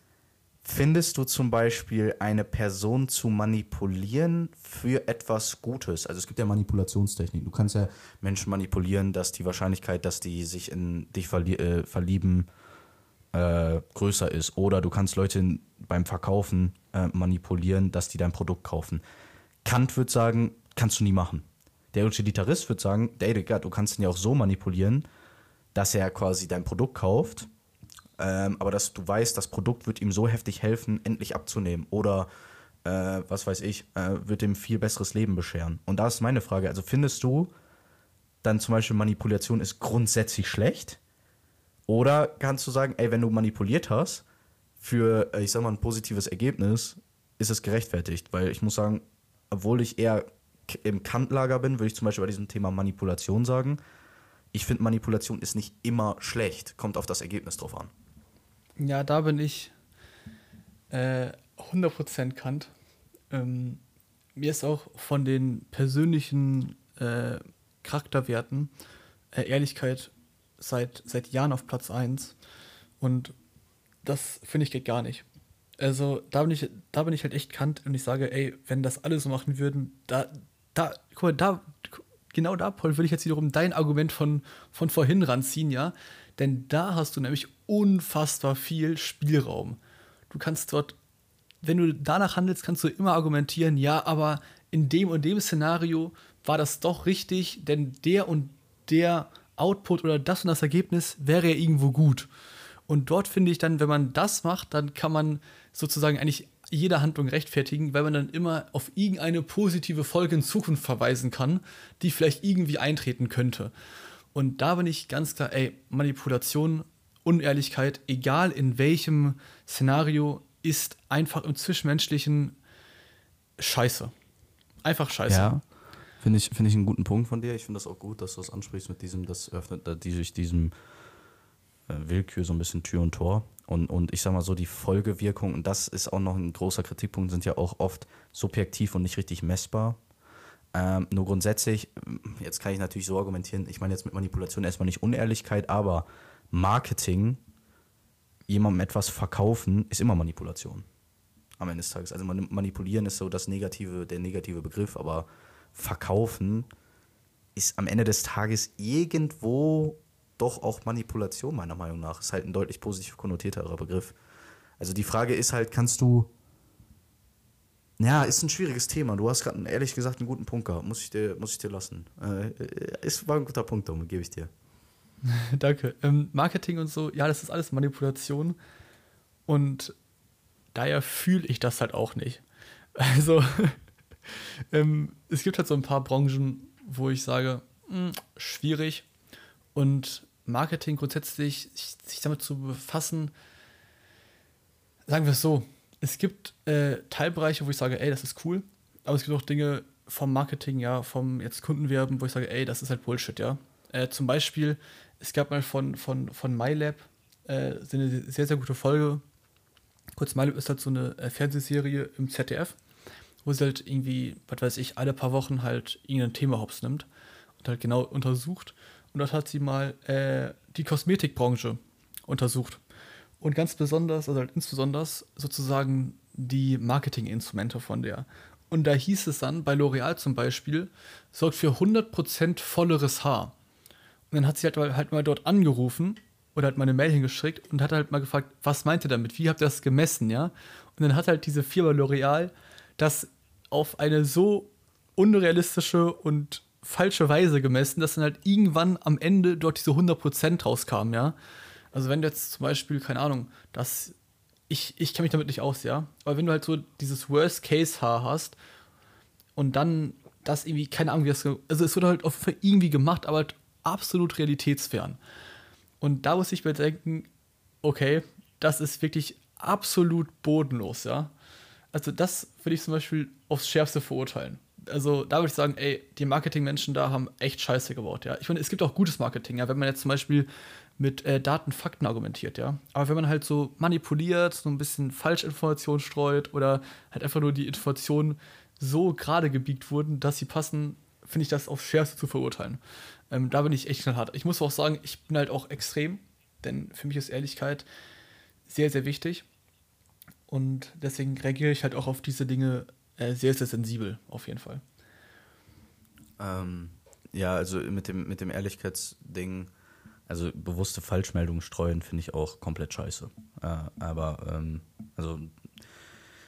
Speaker 4: findest du zum Beispiel eine Person zu manipulieren für etwas Gutes? Also es gibt ja Manipulationstechniken. Du kannst ja Menschen manipulieren, dass die Wahrscheinlichkeit, dass die sich in dich verlie äh, verlieben, äh, größer ist. Oder du kannst Leute beim Verkaufen äh, manipulieren, dass die dein Produkt kaufen. Kant würde sagen, kannst du nie machen. Der Utilitarist würde sagen, ey, du kannst ihn ja auch so manipulieren, dass er quasi dein Produkt kauft, ähm, aber dass du weißt, das Produkt wird ihm so heftig helfen, endlich abzunehmen. Oder äh, was weiß ich, äh, wird ihm viel besseres Leben bescheren. Und da ist meine Frage, also findest du dann zum Beispiel Manipulation ist grundsätzlich schlecht? Oder kannst du sagen, ey, wenn du manipuliert hast für, äh, ich sag mal, ein positives Ergebnis, ist es gerechtfertigt? Weil ich muss sagen, obwohl ich eher im Kantlager bin, würde ich zum Beispiel bei diesem Thema Manipulation sagen, ich finde, Manipulation ist nicht immer schlecht, kommt auf das Ergebnis drauf an.
Speaker 3: Ja, da bin ich äh, 100% Kant. Ähm, mir ist auch von den persönlichen äh, Charakterwerten äh, Ehrlichkeit seit, seit Jahren auf Platz 1. Und das finde ich geht gar nicht. Also da bin ich, da bin ich halt echt Kant und ich sage, ey, wenn das alle so machen würden, da, da, guck mal, da, genau da, Paul, würde ich jetzt wiederum dein Argument von, von vorhin ranziehen, ja. Denn da hast du nämlich unfassbar viel Spielraum. Du kannst dort, wenn du danach handelst, kannst du immer argumentieren, ja, aber in dem und dem Szenario war das doch richtig, denn der und der Output oder das und das Ergebnis wäre ja irgendwo gut. Und dort finde ich dann, wenn man das macht, dann kann man sozusagen eigentlich jede Handlung rechtfertigen, weil man dann immer auf irgendeine positive Folge in Zukunft verweisen kann, die vielleicht irgendwie eintreten könnte. Und da bin ich ganz klar, ey, Manipulation, Unehrlichkeit, egal in welchem Szenario, ist einfach im Zwischenmenschlichen scheiße. Einfach scheiße.
Speaker 4: Ja, finde ich, finde ich einen guten Punkt von dir. Ich finde das auch gut, dass du das ansprichst mit diesem, das öffnet äh, die sich diesem äh, Willkür so ein bisschen Tür und Tor. Und, und ich sag mal so, die Folgewirkung, und das ist auch noch ein großer Kritikpunkt, sind ja auch oft subjektiv und nicht richtig messbar. Ähm, nur grundsätzlich, jetzt kann ich natürlich so argumentieren, ich meine jetzt mit Manipulation erstmal nicht Unehrlichkeit, aber Marketing, jemandem etwas verkaufen, ist immer Manipulation am Ende des Tages. Also mani- manipulieren ist so das negative, der negative Begriff, aber verkaufen ist am Ende des Tages irgendwo doch auch Manipulation, meiner Meinung nach. Ist halt ein deutlich positiv konnotierterer Begriff. Also die Frage ist halt, kannst du. Ja, ist ein schwieriges Thema. Du hast gerade ehrlich gesagt einen guten Punkt gehabt. Muss ich dir, muss ich dir lassen. Äh, ist, war ein guter Punkt, Dom, gebe ich dir. [LAUGHS]
Speaker 3: Danke. Ähm, Marketing und so, ja, das ist alles Manipulation. Und daher fühle ich das halt auch nicht. [LAUGHS] Also, [LAUGHS] ähm, es gibt halt so ein paar Branchen, wo ich sage, mh, schwierig. Und Marketing grundsätzlich, sich damit zu befassen, sagen wir es so, es gibt äh, Teilbereiche, wo ich sage, ey, das ist cool, aber es gibt auch Dinge vom Marketing, ja, vom jetzt Kundenwerben, wo ich sage, ey, das ist halt Bullshit, ja. Äh, zum Beispiel, es gab mal von, von, von MyLab äh, eine sehr, sehr gute Folge. Kurz, MyLab ist halt so eine äh, Fernsehserie im ZDF, wo sie halt irgendwie, was weiß ich, alle paar Wochen halt irgendein Thema hops nimmt und halt genau untersucht. Und dort hat sie mal äh, die Kosmetikbranche untersucht. Und ganz besonders, also insbesondere sozusagen die Marketinginstrumente von der. Und da hieß es dann, bei L'Oreal zum Beispiel, sorgt für 100% volleres Haar. Und dann hat sie halt halt mal dort angerufen oder hat mal eine Mail hingeschickt und hat halt mal gefragt, was meint ihr damit? Wie habt ihr das gemessen, ja? Und dann hat halt diese Firma L'Oreal das auf eine so unrealistische und falsche Weise gemessen, dass dann halt irgendwann am Ende dort diese 100% rauskamen, ja? Also wenn du jetzt zum Beispiel, keine Ahnung, das, ich, ich kenne mich damit nicht aus, ja, aber wenn du halt so dieses Worst-Case-Haar hast und dann das irgendwie, keine Ahnung, wie das, also es wurde halt auf jeden Fall irgendwie gemacht, aber halt absolut realitätsfern. Und da muss ich mir denken, okay, das ist wirklich absolut bodenlos, ja. Also das würde ich zum Beispiel aufs Schärfste verurteilen. Also da würde ich sagen, ey, die Marketingmenschen da haben echt Scheiße gebaut, ja. Ich meine, es gibt auch gutes Marketing, ja. Wenn man jetzt zum Beispiel mit äh, Daten, Fakten argumentiert, ja. Aber wenn man halt so manipuliert, so ein bisschen Falschinformationen streut oder halt einfach nur die Informationen so gerade gebiegt wurden, dass sie passen, finde ich das aufs Schärfste zu verurteilen. Ähm, da bin ich echt knallhart. Ich muss auch sagen, ich bin halt auch extrem, denn für mich ist Ehrlichkeit sehr, sehr wichtig. Und deswegen reagiere ich halt auch auf diese Dinge sehr, sehr sensibel, auf jeden Fall.
Speaker 4: Ähm, ja, also mit dem, mit dem Ehrlichkeitsding also bewusste Falschmeldungen streuen finde ich auch komplett scheiße. Äh, aber ähm, also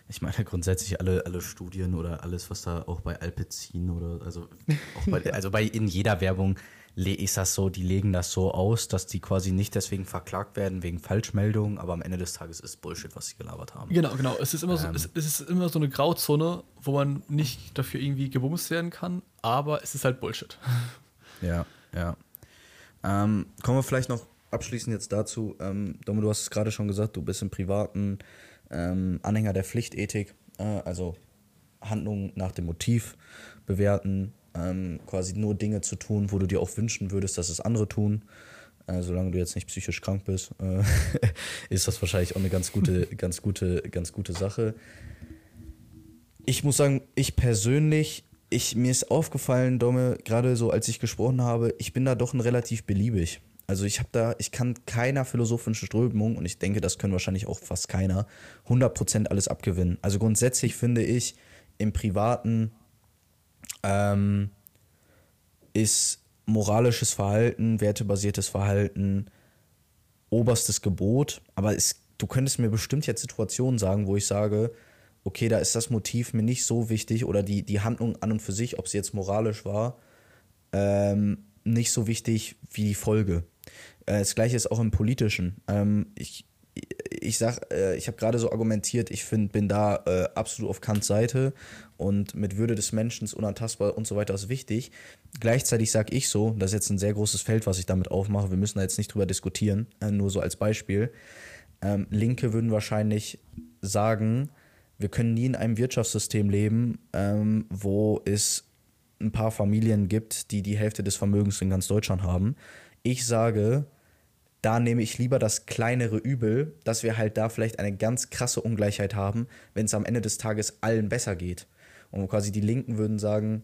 Speaker 4: ich meine grundsätzlich alle, alle Studien oder alles, was da auch bei Alpecin oder also auch bei, [LAUGHS] also bei in jeder Werbung ist das so, die legen das so aus, dass die quasi nicht deswegen verklagt werden wegen Falschmeldungen, aber am Ende des Tages ist Bullshit, was sie gelabert haben.
Speaker 3: Genau, genau. Es ist immer, ähm, so, es, es, ist immer so eine Grauzone, wo man nicht dafür irgendwie gebumst werden kann, aber es ist halt Bullshit.
Speaker 4: Ja, ja. Ähm, kommen wir vielleicht noch abschließend jetzt dazu. Ähm, Domo, du hast es gerade schon gesagt, du bist im Privaten ähm, Anhänger der Pflichtethik, äh, also Handlungen nach dem Motiv bewerten, ähm, quasi nur Dinge zu tun, wo du dir auch wünschen würdest, dass es andere tun. Äh, solange du jetzt nicht psychisch krank bist, äh, [LAUGHS] ist das wahrscheinlich auch eine ganz gute, [LAUGHS] ganz gute, ganz gute Sache. Ich muss sagen, ich persönlich ich, mir ist aufgefallen, Domme, gerade so als ich gesprochen habe, ich bin da doch ein relativ beliebig. Also ich habe da, ich kann keiner philosophischen Strömung, und ich denke, das können wahrscheinlich auch fast keiner, 100% alles abgewinnen. Also grundsätzlich finde ich, im Privaten ähm, ist moralisches Verhalten, wertebasiertes Verhalten oberstes Gebot. Aber es, du könntest mir bestimmt jetzt Situationen sagen, wo ich sage, okay, da ist das Motiv mir nicht so wichtig oder die, die Handlung an und für sich, ob sie jetzt moralisch war, ähm, nicht so wichtig wie die Folge. Äh, das gleiche ist auch im Politischen. Ähm, ich, ich sag, äh, ich habe gerade so argumentiert, ich find, bin da äh, absolut auf Kants Seite und mit Würde des Menschen unantastbar und so weiter ist wichtig. Gleichzeitig sage ich so, das ist jetzt ein sehr großes Feld, was ich damit aufmache, wir müssen da jetzt nicht drüber diskutieren, äh, nur so als Beispiel. Ähm, Linke würden wahrscheinlich sagen, wir können nie in einem Wirtschaftssystem leben, ähm, wo es ein paar Familien gibt, die die Hälfte des Vermögens in ganz Deutschland haben. Ich sage, da nehme ich lieber das kleinere Übel, dass wir halt da vielleicht eine ganz krasse Ungleichheit haben, wenn es am Ende des Tages allen besser geht. Und quasi die Linken würden sagen,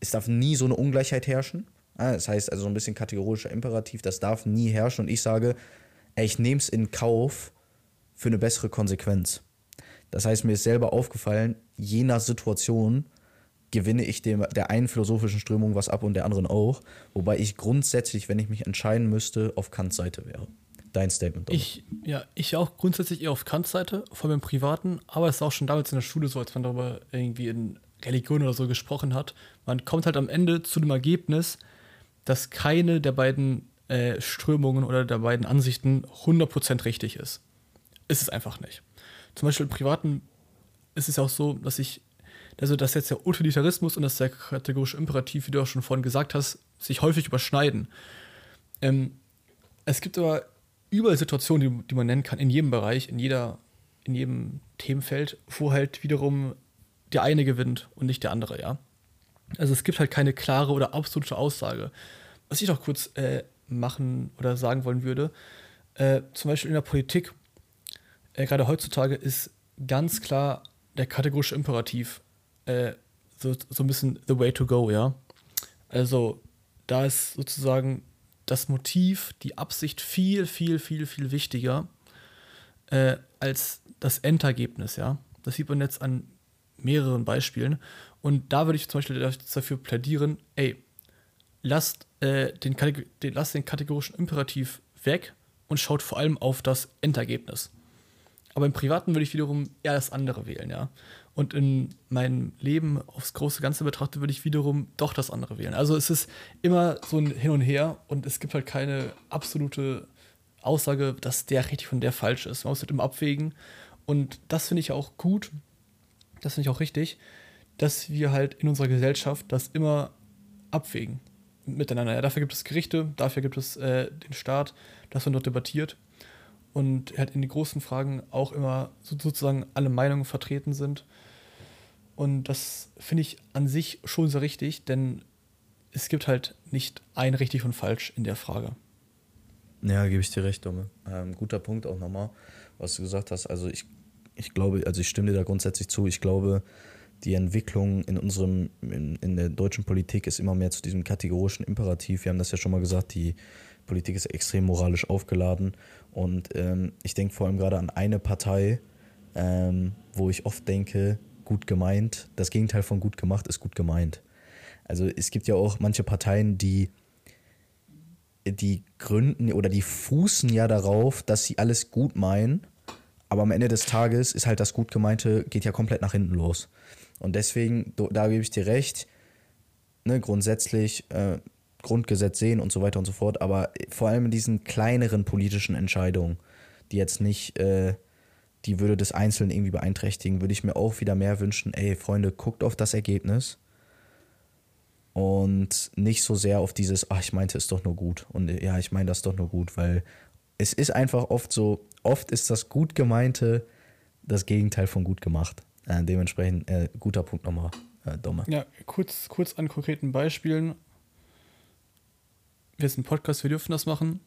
Speaker 4: es darf nie so eine Ungleichheit herrschen. Das heißt also so ein bisschen kategorischer Imperativ, das darf nie herrschen. Und ich sage, ich nehme es in Kauf für eine bessere Konsequenz. Das heißt, mir ist selber aufgefallen, je nach Situation gewinne ich dem, der einen philosophischen Strömung was ab und der anderen auch. Wobei ich grundsätzlich, wenn ich mich entscheiden müsste, auf Kants Seite wäre. Dein Statement.
Speaker 3: Ich, ja, ich auch grundsätzlich eher auf Kants Seite, vor allem im Privaten, aber es ist auch schon damals in der Schule so, als man darüber irgendwie in Religion oder so gesprochen hat. Man kommt halt am Ende zu dem Ergebnis, dass keine der beiden äh, Strömungen oder der beiden Ansichten 100% richtig ist. Ist es einfach nicht zum Beispiel im Privaten ist es auch so, dass ich, also dass jetzt der Utilitarismus und das der kategorische Imperativ, wie du auch schon vorhin gesagt hast, sich häufig überschneiden. Ähm, es gibt aber überall Situationen, die, die man nennen kann, in jedem Bereich, in jeder, in jedem Themenfeld, wo halt wiederum der eine gewinnt und nicht der andere, ja. Also es gibt halt keine klare oder absolute Aussage. Was ich noch kurz äh, machen oder sagen wollen würde, äh, zum Beispiel in der Politik äh, gerade heutzutage ist ganz klar der kategorische Imperativ äh, so, so ein bisschen the way to go, ja. Also da ist sozusagen das Motiv, die Absicht viel, viel, viel, viel wichtiger äh, als das Endergebnis, ja. Das sieht man jetzt an mehreren Beispielen. Und da würde ich zum Beispiel dafür plädieren, ey, lasst, äh, den, den, lasst den kategorischen Imperativ weg und schaut vor allem auf das Endergebnis. Aber im Privaten würde ich wiederum eher das andere wählen, ja. Und in meinem Leben aufs große Ganze betrachtet würde ich wiederum doch das andere wählen. Also es ist immer so ein Hin und Her und es gibt halt keine absolute Aussage, dass der richtig von der falsch ist. Man muss halt immer abwägen. Und das finde ich auch gut, das finde ich auch richtig, dass wir halt in unserer Gesellschaft das immer abwägen miteinander. Ja, dafür gibt es Gerichte, dafür gibt es äh, den Staat, dass man dort debattiert und halt in den großen Fragen auch immer so, sozusagen alle Meinungen vertreten sind. Und das finde ich an sich schon sehr richtig, denn es gibt halt nicht ein richtig und falsch in der Frage.
Speaker 4: Ja, gebe ich dir recht, Dumme. Ähm, guter Punkt auch nochmal, was du gesagt hast. Also ich, ich glaube, also ich stimme dir da grundsätzlich zu. Ich glaube, die Entwicklung in unserem, in, in der deutschen Politik ist immer mehr zu diesem kategorischen Imperativ. Wir haben das ja schon mal gesagt, die Politik ist extrem moralisch aufgeladen. Und ähm, ich denke vor allem gerade an eine Partei, ähm, wo ich oft denke, gut gemeint, das Gegenteil von gut gemacht ist gut gemeint. Also es gibt ja auch manche Parteien, die die gründen oder die fußen ja darauf, dass sie alles gut meinen, aber am Ende des Tages ist halt das gut gemeinte, geht ja komplett nach hinten los. Und deswegen, da gebe ich dir recht, ne, grundsätzlich äh, Grundgesetz sehen und so weiter und so fort, aber vor allem in diesen kleineren politischen Entscheidungen, die jetzt nicht äh, die Würde des Einzelnen irgendwie beeinträchtigen, würde ich mir auch wieder mehr wünschen, ey Freunde, guckt auf das Ergebnis und nicht so sehr auf dieses, ach, ich meinte es doch nur gut und ja, ich meine das doch nur gut, weil es ist einfach oft so, oft ist das gut gemeinte das Gegenteil von gut gemacht. Äh, dementsprechend äh, guter Punkt nochmal, äh, Domme.
Speaker 3: Ja, kurz, kurz an konkreten Beispielen. Wir sind ein Podcast, wir dürfen das machen.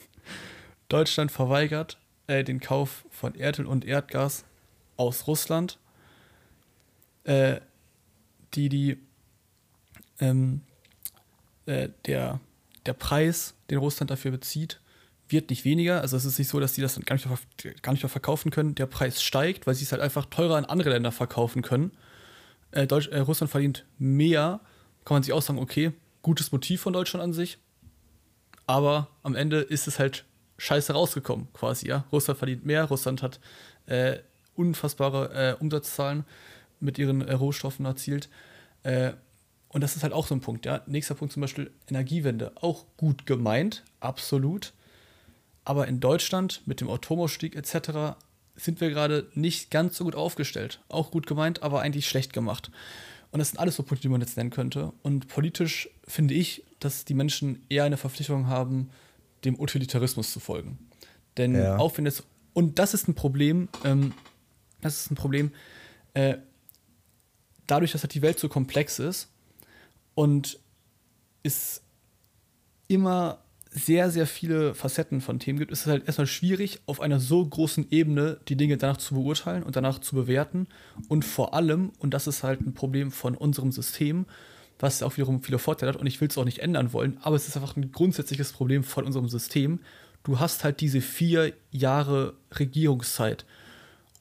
Speaker 3: [LAUGHS] Deutschland verweigert äh, den Kauf von Erdöl und Erdgas aus Russland. Äh, die, die, ähm, äh, der, der Preis, den Russland dafür bezieht, wird nicht weniger. Also es ist nicht so, dass die das dann gar nicht mehr, gar nicht mehr verkaufen können. Der Preis steigt, weil sie es halt einfach teurer in andere Länder verkaufen können. Äh, Deutsch, äh, Russland verdient mehr. Kann man sich auch sagen, okay, gutes Motiv von Deutschland an sich. Aber am Ende ist es halt scheiße rausgekommen, quasi, ja. Russland verdient mehr, Russland hat äh, unfassbare äh, Umsatzzahlen mit ihren äh, Rohstoffen erzielt. Äh, und das ist halt auch so ein Punkt, ja. Nächster Punkt zum Beispiel Energiewende. Auch gut gemeint, absolut. Aber in Deutschland mit dem Atomausstieg etc. sind wir gerade nicht ganz so gut aufgestellt. Auch gut gemeint, aber eigentlich schlecht gemacht. Und das sind alles so Punkte, die man jetzt nennen könnte. Und politisch finde ich, dass die Menschen eher eine Verpflichtung haben, dem Utilitarismus zu folgen. Denn ja. auch wenn es, und das ist ein Problem, ähm, das ist ein Problem, äh, dadurch, dass halt die Welt so komplex ist und es immer sehr, sehr viele Facetten von Themen gibt, ist es halt erstmal schwierig, auf einer so großen Ebene die Dinge danach zu beurteilen und danach zu bewerten. Und vor allem, und das ist halt ein Problem von unserem System, was auch wiederum viele Vorteile hat, und ich will es auch nicht ändern wollen, aber es ist einfach ein grundsätzliches Problem von unserem System. Du hast halt diese vier Jahre Regierungszeit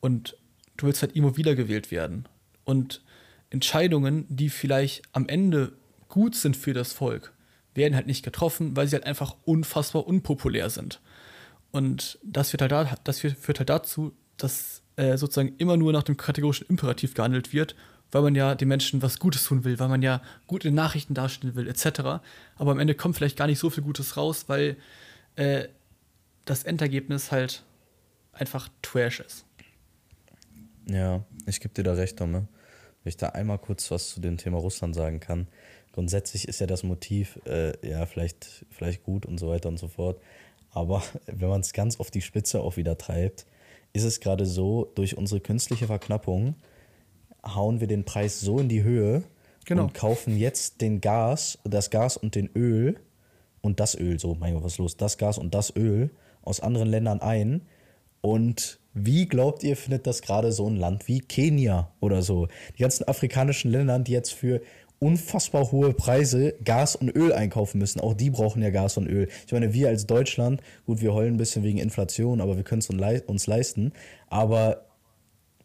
Speaker 3: und du willst halt immer wieder gewählt werden. Und Entscheidungen, die vielleicht am Ende gut sind für das Volk, werden halt nicht getroffen, weil sie halt einfach unfassbar unpopulär sind. Und das, wird halt da, das führt halt dazu, dass äh, sozusagen immer nur nach dem kategorischen Imperativ gehandelt wird, weil man ja den Menschen was Gutes tun will, weil man ja gute Nachrichten darstellen will, etc. Aber am Ende kommt vielleicht gar nicht so viel Gutes raus, weil äh, das Endergebnis halt einfach Trash ist.
Speaker 4: Ja, ich gebe dir da recht, Domme. Wenn ich da einmal kurz was zu dem Thema Russland sagen kann grundsätzlich ist ja das Motiv äh, ja vielleicht, vielleicht gut und so weiter und so fort. Aber [LAUGHS] wenn man es ganz auf die Spitze auch wieder treibt, ist es gerade so, durch unsere künstliche Verknappung hauen wir den Preis so in die Höhe genau. und kaufen jetzt den Gas, das Gas und den Öl und das Öl, so, mein Gott, was ist los? Das Gas und das Öl aus anderen Ländern ein. Und wie glaubt ihr, findet das gerade so ein Land wie Kenia oder so? Die ganzen afrikanischen Länder, die jetzt für unfassbar hohe Preise Gas und Öl einkaufen müssen. Auch die brauchen ja Gas und Öl. Ich meine, wir als Deutschland, gut, wir heulen ein bisschen wegen Inflation, aber wir können es uns leisten. Aber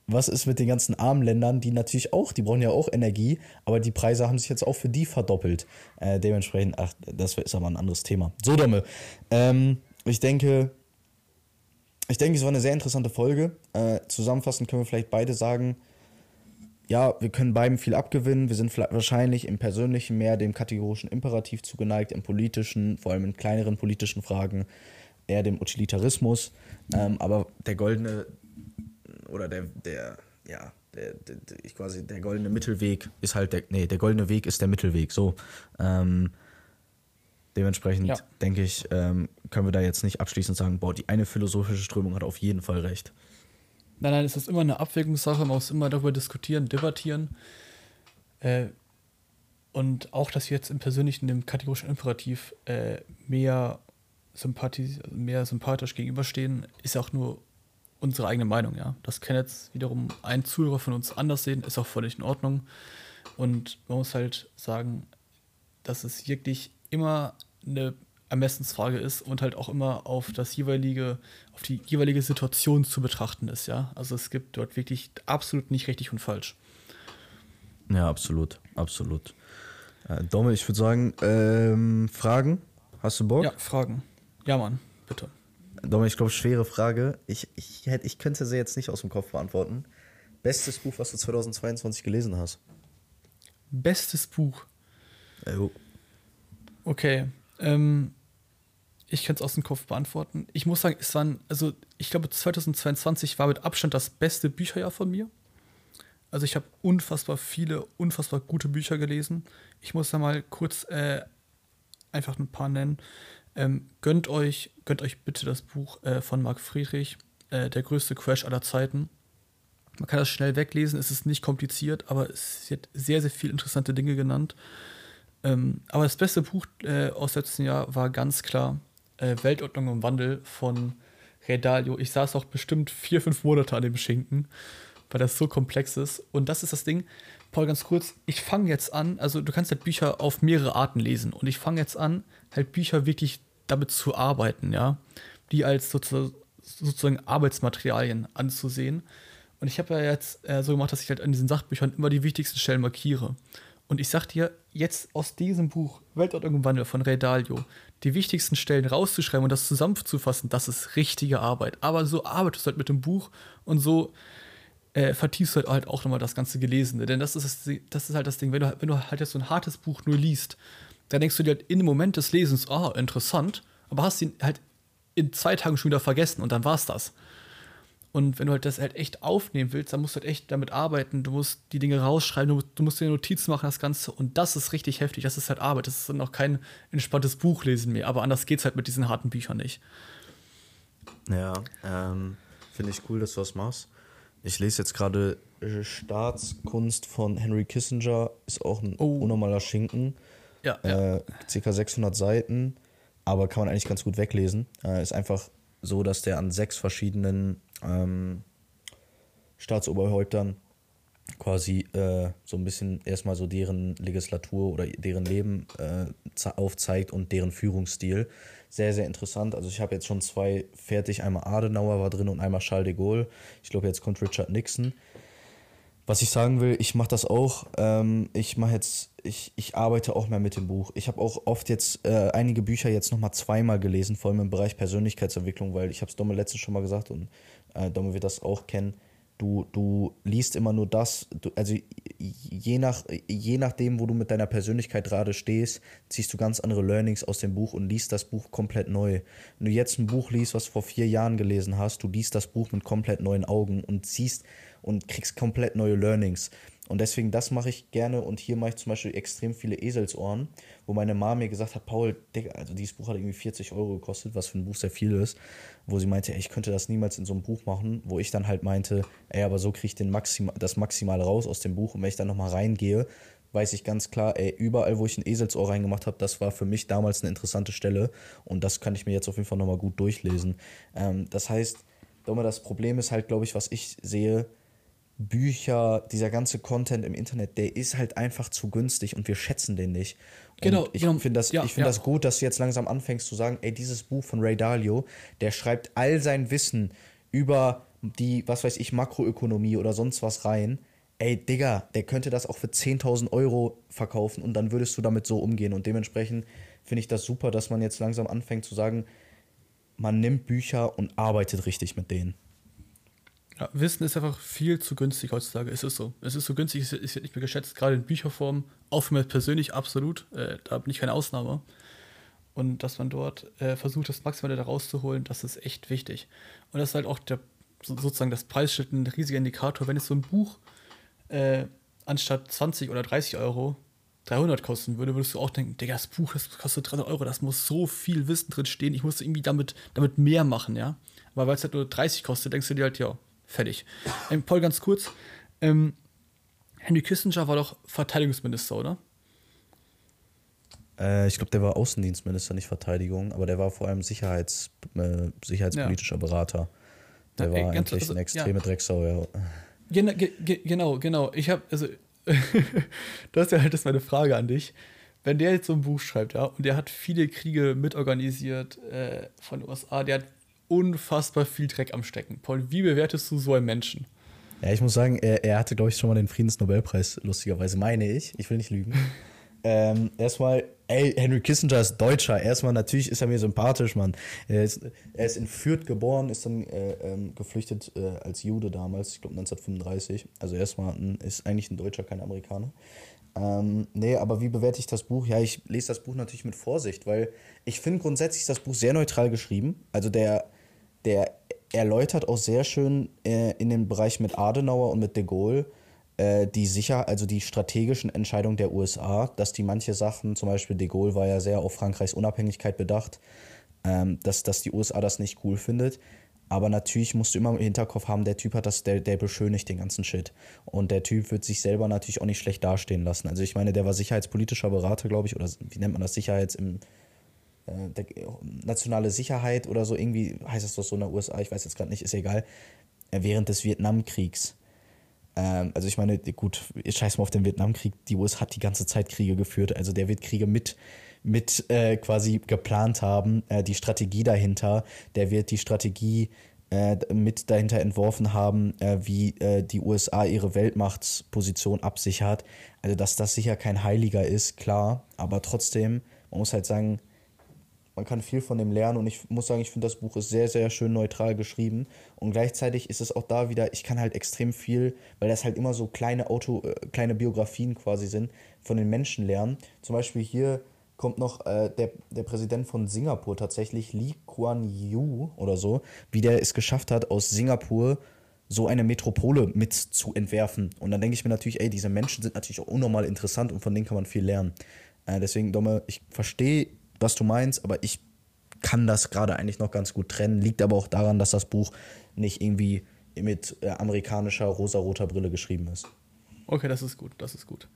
Speaker 4: was ist mit den ganzen armen Ländern, die natürlich auch, die brauchen ja auch Energie, aber die Preise haben sich jetzt auch für die verdoppelt. Äh, dementsprechend, ach, das ist aber ein anderes Thema. So, Domme. Ähm, ich denke, ich denke, es war eine sehr interessante Folge. Äh, zusammenfassend können wir vielleicht beide sagen, ja, wir können beiden viel abgewinnen. Wir sind wahrscheinlich im Persönlichen mehr dem kategorischen Imperativ zugeneigt, im politischen, vor allem in kleineren politischen Fragen, eher dem Utilitarismus. Ähm, aber der goldene oder der, der, ja, der, der, ich quasi, der goldene Mittelweg ist halt der, nee, der goldene Weg ist der Mittelweg, so. Ähm, dementsprechend ja. denke ich, ähm, können wir da jetzt nicht abschließend sagen, boah, die eine philosophische Strömung hat auf jeden Fall recht.
Speaker 3: Nein, nein, es ist immer eine Abwägungssache, man muss immer darüber diskutieren, debattieren. Äh, und auch, dass wir jetzt im Persönlichen dem kategorischen Imperativ äh, mehr, Sympathie, mehr sympathisch gegenüberstehen, ist auch nur unsere eigene Meinung, ja. Das kann jetzt wiederum ein Zuhörer von uns anders sehen, ist auch völlig in Ordnung. Und man muss halt sagen, dass es wirklich immer eine Ermessensfrage ist und halt auch immer auf das jeweilige, auf die jeweilige Situation zu betrachten ist, ja. Also es gibt dort wirklich absolut nicht richtig und falsch.
Speaker 4: Ja, absolut, absolut. Äh, Domme, ich würde sagen, ähm, Fragen? Hast du Bock?
Speaker 3: Ja, Fragen. Ja, Mann, bitte.
Speaker 4: Dominik, ich glaube, schwere Frage. Ich, ich, hätte, ich könnte sie jetzt nicht aus dem Kopf beantworten. Bestes Buch, was du 2022 gelesen hast?
Speaker 3: Bestes Buch?
Speaker 4: Ja,
Speaker 3: okay. Ähm, ich kann es aus dem Kopf beantworten. Ich muss sagen, es waren, also ich glaube, 2022 war mit Abstand das beste Bücherjahr von mir. Also ich habe unfassbar viele, unfassbar gute Bücher gelesen. Ich muss da mal kurz äh, einfach ein paar nennen. Ähm, gönnt, euch, gönnt euch bitte das Buch äh, von Marc Friedrich, äh, Der größte Crash aller Zeiten. Man kann das schnell weglesen, es ist nicht kompliziert, aber es wird sehr, sehr viele interessante Dinge genannt. Ähm, aber das beste Buch äh, aus letzten Jahr war ganz klar äh, Weltordnung im Wandel von Redalio. Ich saß auch bestimmt vier, fünf Monate an dem Schinken, weil das so komplex ist. Und das ist das Ding, Paul, ganz kurz, ich fange jetzt an, also du kannst halt Bücher auf mehrere Arten lesen und ich fange jetzt an, halt Bücher wirklich damit zu arbeiten, ja, die als sozusagen Arbeitsmaterialien anzusehen. Und ich habe ja jetzt äh, so gemacht, dass ich halt an diesen Sachbüchern immer die wichtigsten Stellen markiere. Und ich sag dir, jetzt aus diesem Buch Weltordnung Wandel von Ray Dalio die wichtigsten Stellen rauszuschreiben und das zusammenzufassen, das ist richtige Arbeit. Aber so arbeitest du halt mit dem Buch und so äh, vertiefst du halt, halt auch nochmal das ganze Gelesene. Denn das ist, das, das ist halt das Ding, wenn du, wenn du halt jetzt so ein hartes Buch nur liest, dann denkst du dir halt in dem Moment des Lesens, ah, oh, interessant, aber hast ihn halt in zwei Tagen schon wieder vergessen und dann war's das. Und wenn du halt das halt echt aufnehmen willst, dann musst du halt echt damit arbeiten, du musst die Dinge rausschreiben, du, du musst dir Notizen machen, das Ganze. Und das ist richtig heftig, das ist halt Arbeit, das ist dann auch kein entspanntes Buchlesen mehr. Aber anders geht's halt mit diesen harten Büchern nicht.
Speaker 4: Ja, ähm, finde ich cool, dass du das machst. Ich lese jetzt gerade äh, Staatskunst von Henry Kissinger, ist auch ein oh. unnormaler Schinken.
Speaker 3: Ja, ja.
Speaker 4: Äh, circa 600 Seiten, aber kann man eigentlich ganz gut weglesen. Äh, ist einfach so, dass der an sechs verschiedenen ähm, Staatsoberhäuptern quasi äh, so ein bisschen erstmal so deren Legislatur oder deren Leben äh, aufzeigt und deren Führungsstil sehr, sehr interessant. Also ich habe jetzt schon zwei fertig. Einmal Adenauer war drin und einmal Charles de Gaulle. Ich glaube, jetzt kommt Richard Nixon. Was ich sagen will, ich mache das auch. Ähm, ich mache jetzt, ich, ich arbeite auch mehr mit dem Buch. Ich habe auch oft jetzt äh, einige Bücher jetzt nochmal zweimal gelesen, vor allem im Bereich Persönlichkeitsentwicklung, weil ich habe es Domme letztens schon mal gesagt und äh, Domme wird das auch kennen Du, du liest immer nur das, du, also je, nach, je nachdem, wo du mit deiner Persönlichkeit gerade stehst, ziehst du ganz andere Learnings aus dem Buch und liest das Buch komplett neu. Wenn du jetzt ein Buch liest, was du vor vier Jahren gelesen hast, du liest das Buch mit komplett neuen Augen und siehst und kriegst komplett neue Learnings. Und deswegen, das mache ich gerne. Und hier mache ich zum Beispiel extrem viele Eselsohren, wo meine Mama mir gesagt hat, Paul, Digga, also dieses Buch hat irgendwie 40 Euro gekostet, was für ein Buch sehr viel ist. Wo sie meinte, ey, ich könnte das niemals in so einem Buch machen. Wo ich dann halt meinte, ey, aber so kriege ich den Maxima, das Maximale raus aus dem Buch. Und wenn ich dann nochmal reingehe, weiß ich ganz klar, ey, überall, wo ich ein Eselsohr reingemacht habe, das war für mich damals eine interessante Stelle. Und das kann ich mir jetzt auf jeden Fall nochmal gut durchlesen. Ähm, das heißt, das Problem ist halt, glaube ich, was ich sehe, Bücher, dieser ganze Content im Internet, der ist halt einfach zu günstig und wir schätzen den nicht. Und
Speaker 3: Genau,
Speaker 4: ich
Speaker 3: genau.
Speaker 4: finde das,
Speaker 3: Ja,
Speaker 4: ich find
Speaker 3: ja.
Speaker 4: das gut, dass du jetzt langsam anfängst zu sagen, ey, dieses Buch von Ray Dalio, der schreibt all sein Wissen über die, was weiß ich, Makroökonomie oder sonst was rein. Ey, Digga, der könnte das auch für 10.000 Euro verkaufen und dann würdest du damit so umgehen. Und dementsprechend finde ich das super, dass man jetzt langsam anfängt zu sagen, man nimmt Bücher und arbeitet richtig mit denen.
Speaker 3: Ja, Wissen ist einfach viel zu günstig heutzutage. Es ist so. Es ist so günstig, es ist nicht mehr geschätzt, gerade in Bücherform. Auch für mich persönlich absolut. Äh, da bin ich keine Ausnahme. Und dass man dort äh, versucht, das Maximale da rauszuholen, das ist echt wichtig. Und das ist halt auch der, so, sozusagen das Preisschild ein riesiger Indikator. Wenn jetzt so ein Buch äh, anstatt 20 oder 30 Euro 300 kosten würde, würdest du auch denken, Digga, das Buch, das kostet 300 Euro, das muss so viel Wissen drin stehen, ich muss irgendwie damit, damit mehr machen, ja. Aber weil es halt nur 30 kostet, denkst du dir halt, ja, fertig. Ähm, Paul, ganz kurz, ähm, Henry Kissinger war doch Verteidigungsminister, oder?
Speaker 4: Äh, ich glaube, der war Außendienstminister, nicht Verteidigung, aber der war vor allem Sicherheits, äh, sicherheitspolitischer Berater. Der
Speaker 3: Ja,
Speaker 4: war
Speaker 3: ey, ganz-
Speaker 4: eigentlich
Speaker 3: also,
Speaker 4: eine extreme
Speaker 3: ja.
Speaker 4: Drecksau, ja.
Speaker 3: Gena ge ge genau, genau. Ich habe, also, [LAUGHS] das ist ja halt jetzt meine Frage an dich. Wenn der jetzt so ein Buch schreibt, ja, und der hat viele Kriege mitorganisiert äh, von den USA, der hat unfassbar viel Dreck am Stecken. Paul, wie bewertest du so einen Menschen?
Speaker 4: Ja, ich muss sagen, er, er hatte, glaube ich, schon mal den Friedensnobelpreis, lustigerweise, meine ich. Ich will nicht lügen. [LAUGHS] ähm, erstmal, ey, Henry Kissinger ist Deutscher. Erstmal, natürlich ist er mir sympathisch, Mann. Er ist, er ist in Fürth geboren, ist dann äh, ähm, geflüchtet äh, als Jude damals, ich glaube 1935. Also erstmal ein, ist eigentlich ein Deutscher, kein Amerikaner. Ähm, nee, aber wie bewerte ich das Buch? Ja, ich lese das Buch natürlich mit Vorsicht, weil ich finde grundsätzlich das Buch sehr neutral geschrieben. Also der, der erläutert auch sehr schön äh, in dem Bereich mit Adenauer und mit de Gaulle äh, die sicher, also die strategischen Entscheidungen der USA, dass die manche Sachen, zum Beispiel de Gaulle war ja sehr auf Frankreichs Unabhängigkeit bedacht, ähm, dass, dass die USA das nicht cool findet. Aber natürlich musst du immer im Hinterkopf haben, der Typ hat das, der, der beschönigt den ganzen Shit. Und der Typ wird sich selber natürlich auch nicht schlecht dastehen lassen. Also ich meine, der war sicherheitspolitischer Berater, glaube ich, oder wie nennt man das, Sicherheits im äh, der, nationale Sicherheit oder so, irgendwie heißt das doch so in der USA, ich weiß jetzt gerade nicht, ist egal, äh, während des Vietnamkriegs. Ähm, also ich meine, gut, scheiß mal auf den Vietnamkrieg, die USA hat die ganze Zeit Kriege geführt, also der wird Kriege mit, mit äh, quasi geplant haben, äh, die Strategie dahinter, der wird die Strategie äh, mit dahinter entworfen haben, äh, wie die USA ihre Weltmachtsposition absichert. Also dass das sicher kein Heiliger ist, klar, aber trotzdem, man muss halt sagen, man kann viel von dem lernen und ich muss sagen, ich finde das Buch ist sehr, sehr schön neutral geschrieben und gleichzeitig ist es auch da wieder, ich kann halt extrem viel, weil das halt immer so kleine Auto, äh, kleine Biografien quasi sind, von den Menschen lernen. Zum Beispiel hier kommt noch äh, der, der Präsident von Singapur tatsächlich, Lee Kuan Yew oder so, wie der es geschafft hat, aus Singapur so eine Metropole mit zu entwerfen. Und dann denke ich mir natürlich, ey, diese Menschen sind natürlich auch unnormal interessant und von denen kann man viel lernen. Äh, deswegen, Domme, ich verstehe, was du meinst, aber ich kann das gerade eigentlich noch ganz gut trennen. Liegt aber auch daran, dass das Buch nicht irgendwie mit äh, amerikanischer rosaroter Brille geschrieben ist.
Speaker 3: Okay, das ist gut, das ist gut.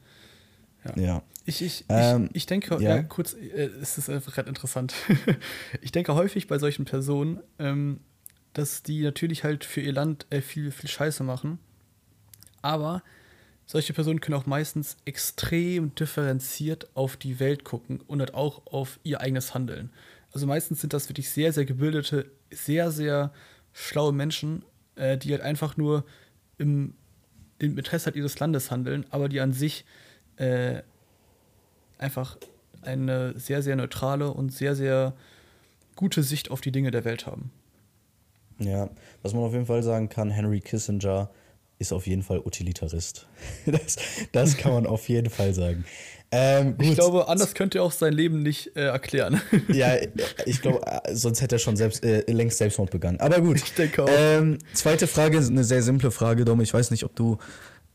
Speaker 4: Ja.
Speaker 3: Ich, ich,
Speaker 4: Ähm,
Speaker 3: ich, ich denke,
Speaker 4: ja.
Speaker 3: ja. kurz, äh, es ist einfach gerade interessant. [LAUGHS] ich denke häufig bei solchen Personen, ähm, dass die natürlich halt für ihr Land äh, viel, viel Scheiße machen. Aber solche Personen können auch meistens extrem differenziert auf die Welt gucken und halt auch auf ihr eigenes Handeln. Also meistens sind das wirklich sehr, sehr gebildete, sehr, sehr schlaue Menschen, äh, die halt einfach nur im, im Interesse halt ihres Landes handeln, aber die an sich äh, einfach eine sehr, sehr neutrale und sehr, sehr gute Sicht auf die Dinge der Welt haben.
Speaker 4: Ja, was man auf jeden Fall sagen kann, Henry Kissinger ist auf jeden Fall Utilitarist. [LAUGHS] Das, das kann man auf jeden Fall sagen. Ähm,
Speaker 3: Ich glaube, anders könnte er auch sein Leben nicht äh, erklären.
Speaker 4: Ja, [LAUGHS] ich glaube, sonst hätte er schon selbst, äh, längst Selbstmord begangen. Aber gut.
Speaker 3: Ich denke auch.
Speaker 4: Ähm, zweite Frage, eine sehr simple Frage, Dom. Ich weiß nicht, ob du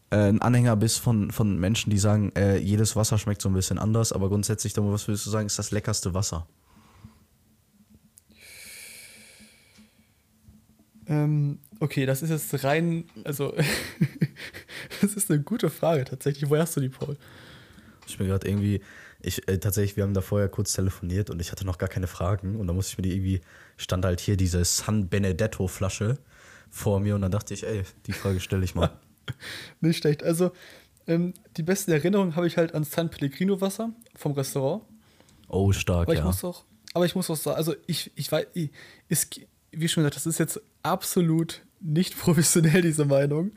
Speaker 4: äh, ein Anhänger bist von, von Menschen, die sagen, äh, jedes Wasser schmeckt so ein bisschen anders, aber grundsätzlich, Dom, was würdest du sagen, ist das leckerste Wasser?
Speaker 3: ähm, okay, das ist jetzt rein, also, [LAUGHS] das ist eine gute Frage tatsächlich. Woher hast du die, Paul?
Speaker 4: Ich bin gerade irgendwie, ich, äh, tatsächlich, wir haben da vorher kurz telefoniert und ich hatte noch gar keine Fragen und da musste ich mir die irgendwie, stand halt hier diese San Benedetto Flasche vor mir und dann dachte ich, ey, die Frage stelle ich mal. [LAUGHS]
Speaker 3: Nicht schlecht. Also, ähm, die besten Erinnerungen habe ich halt an San Pellegrino Wasser vom Restaurant.
Speaker 4: Oh, stark,
Speaker 3: Aber ich
Speaker 4: ja.
Speaker 3: muss auch, aber ich muss auch sagen, also ich, ich weiß, ich, ist, wie schon gesagt, das ist jetzt absolut nicht [LAUGHS] professionell, diese Meinung.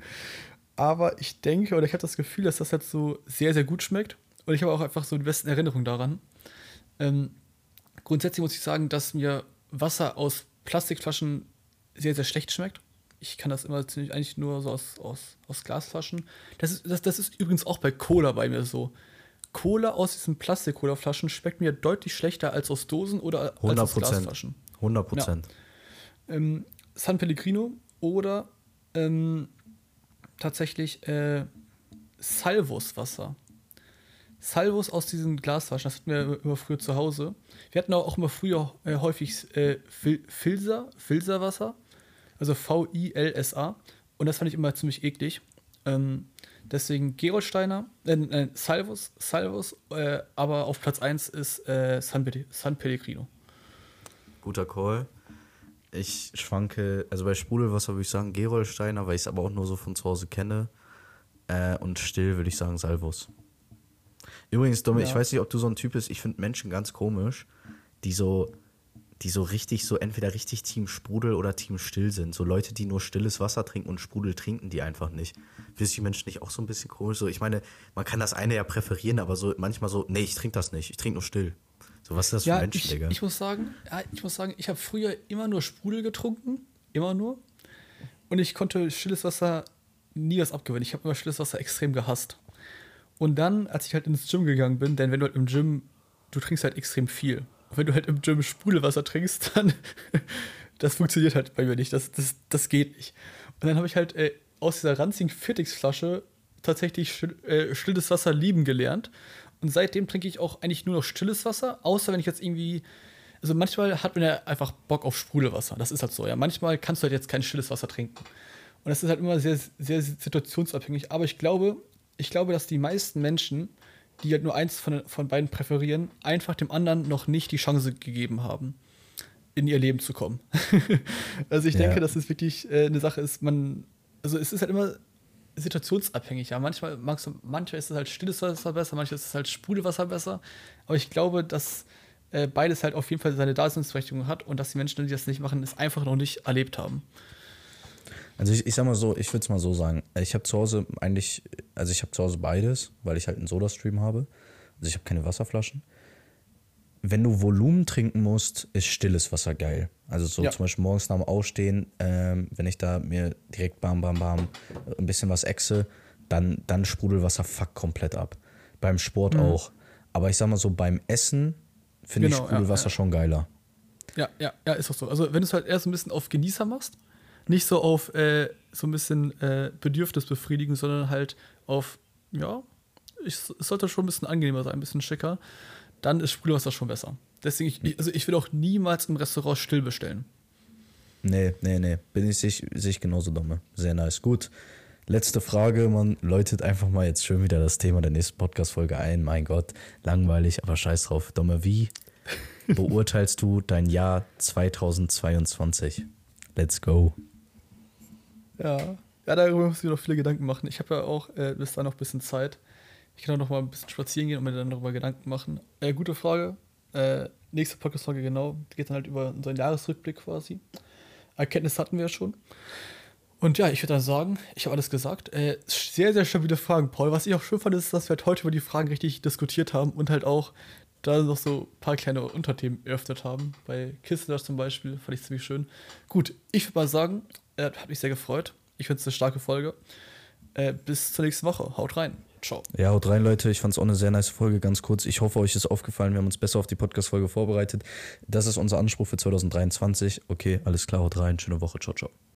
Speaker 3: Aber ich denke, oder ich habe das Gefühl, dass das halt so sehr, sehr gut schmeckt. Und ich habe auch einfach so die besten Erinnerungen daran. Ähm, grundsätzlich muss ich sagen, dass mir Wasser aus Plastikflaschen sehr, sehr schlecht schmeckt. Ich kann das immer ziemlich eigentlich nur so aus, aus, aus Glasflaschen. Das ist, das, das ist übrigens auch bei Cola bei mir so. Cola aus diesen Plastik-Cola-Flaschen schmeckt mir deutlich schlechter als aus Dosen oder als
Speaker 4: 100
Speaker 3: aus
Speaker 4: Prozent.
Speaker 3: Glasflaschen.
Speaker 4: 100 Prozent.
Speaker 3: Ähm, San Pellegrino oder ähm, tatsächlich äh, Salvus-Wasser. Salvus aus diesen Glasflaschen, das hatten wir immer früher zu Hause. Wir hatten auch immer früher äh, häufig äh, Fil Filzer, Filzerwasser, also V-I-L-S-A. Und das fand ich immer ziemlich eklig. Ähm, deswegen Gerolsteiner, äh, äh, Salvus, Salvus, äh, aber auf Platz 1 ist äh, San, San Pellegrino.
Speaker 4: Guter Call. Ich schwanke, also bei Sprudelwasser würde ich sagen Gerolsteiner, weil ich es aber auch nur so von zu Hause kenne. Äh, und still würde ich sagen Salvus. Übrigens, Dumme,
Speaker 3: Ja.
Speaker 4: ich weiß nicht, ob du so ein Typ bist, ich finde Menschen ganz komisch, die so, die so richtig, so entweder richtig Team Sprudel oder Team Still sind. So Leute, die nur stilles Wasser trinken und Sprudel trinken die einfach nicht. Findest du die Menschen nicht auch so ein bisschen komisch? So, ich meine, man kann das eine ja präferieren, aber so manchmal so, nee, ich trinke das nicht, ich trinke nur still. So, was ist das für
Speaker 3: Ja,
Speaker 4: Menschen,
Speaker 3: ich,
Speaker 4: Digga?
Speaker 3: ich muss sagen, ja, ich muss sagen, ich habe früher immer nur Sprudel getrunken, immer nur. Und ich konnte stilles Wasser nie was abgewinnen. Ich habe immer stilles Wasser extrem gehasst. Und dann, als ich halt ins Gym gegangen bin, denn wenn du halt im Gym, du trinkst halt extrem viel. Und wenn du halt im Gym Sprudelwasser trinkst, [LAUGHS] dann, das funktioniert halt bei mir nicht. Das, das, das geht nicht. Und dann habe ich halt äh, aus dieser ranzigen Fitix-Flasche tatsächlich äh, stilles Wasser lieben gelernt. Und seitdem trinke ich auch eigentlich nur noch stilles Wasser, außer wenn ich jetzt irgendwie. Also manchmal hat man ja einfach Bock auf Sprudelwasser. Das ist halt so. Ja, manchmal kannst du halt jetzt kein stilles Wasser trinken. Und das ist halt immer sehr, sehr situationsabhängig. Aber ich glaube, ich glaube, dass die meisten Menschen, die halt nur eins von, von beiden präferieren, einfach dem anderen noch nicht die Chance gegeben haben, in ihr Leben zu kommen. [LAUGHS] also ich
Speaker 4: Ja.
Speaker 3: denke, dass es wirklich äh, eine Sache ist, man, also es ist halt immer situationsabhängig. Ja, manchmal du, manchmal ist es halt stilles Wasser besser, manchmal ist es halt Sprudelwasser besser. Aber ich glaube, dass äh, beides halt auf jeden Fall seine Daseinsberechtigung hat und dass die Menschen, die das nicht machen, es einfach noch nicht erlebt haben.
Speaker 4: Also ich, ich sag mal so, ich würde es mal so sagen. Ich habe zu Hause eigentlich, also ich habe zu Hause beides, weil ich halt einen Soda-Stream habe. Also ich habe keine Wasserflaschen. Wenn du Volumen trinken musst, ist stilles Wasser geil. Also so
Speaker 3: Ja.
Speaker 4: zum Beispiel morgens nach dem Aufstehen, ähm, wenn ich da mir direkt bam, bam, bam ein bisschen was exe, dann, dann Sprudelwasser fuck komplett ab. Beim Sport auch. Aber ich sag mal so, beim Essen finde ich
Speaker 3: Genau, ja,
Speaker 4: Sprudelwasser
Speaker 3: ja.
Speaker 4: schon geiler.
Speaker 3: Ja, ja, ja, ist auch so. Also wenn du es halt eher so ein bisschen auf Genießer machst, nicht so auf äh, so ein bisschen äh, Bedürfnis befriedigen, sondern halt auf, ja, ich, es sollte schon ein bisschen angenehmer sein, ein bisschen schicker, dann ist Sprudelwasser schon besser. Deswegen, ich, also ich will auch niemals im Restaurant still bestellen.
Speaker 4: Nee, nee, nee. Bin ich sich, sich genauso dumme. Sehr nice. Gut. Letzte Frage. Man läutet einfach mal jetzt schön wieder das Thema der nächsten Podcast-Folge ein. Mein Gott, langweilig, aber scheiß drauf. Dumme, wie beurteilst du dein Jahr 2022? Let's go.
Speaker 3: Ja, ja, darüber muss ich mir noch viele Gedanken machen. Ich habe ja auch äh, bis dahin noch ein bisschen Zeit. Ich kann auch noch mal ein bisschen spazieren gehen und mir dann darüber Gedanken machen. Äh, gute Frage. Äh, nächste Podcast-Folge, genau. Geht dann halt über unseren Jahresrückblick quasi. Erkenntnis hatten wir ja schon. Und ja, ich würde dann sagen, ich habe alles gesagt. Äh, sehr, sehr stabile Fragen, Paul. Was ich auch schön fand, ist, dass wir halt heute über die Fragen richtig diskutiert haben und halt auch da noch so ein paar kleine Unterthemen eröffnet haben. Bei Kissler zum Beispiel fand ich ziemlich schön. Gut, ich würde mal sagen, äh, hat mich sehr gefreut. Ich finde es eine starke Folge. Äh, bis zur nächsten Woche. Haut rein. Ciao.
Speaker 4: Ja, haut rein, Leute. Ich fand es auch eine sehr nice Folge, ganz kurz. Ich hoffe, euch ist aufgefallen. Wir haben uns besser auf die Podcast-Folge vorbereitet. Das ist unser Anspruch für 2023. Okay, alles klar, haut rein. Schöne Woche. Ciao, ciao.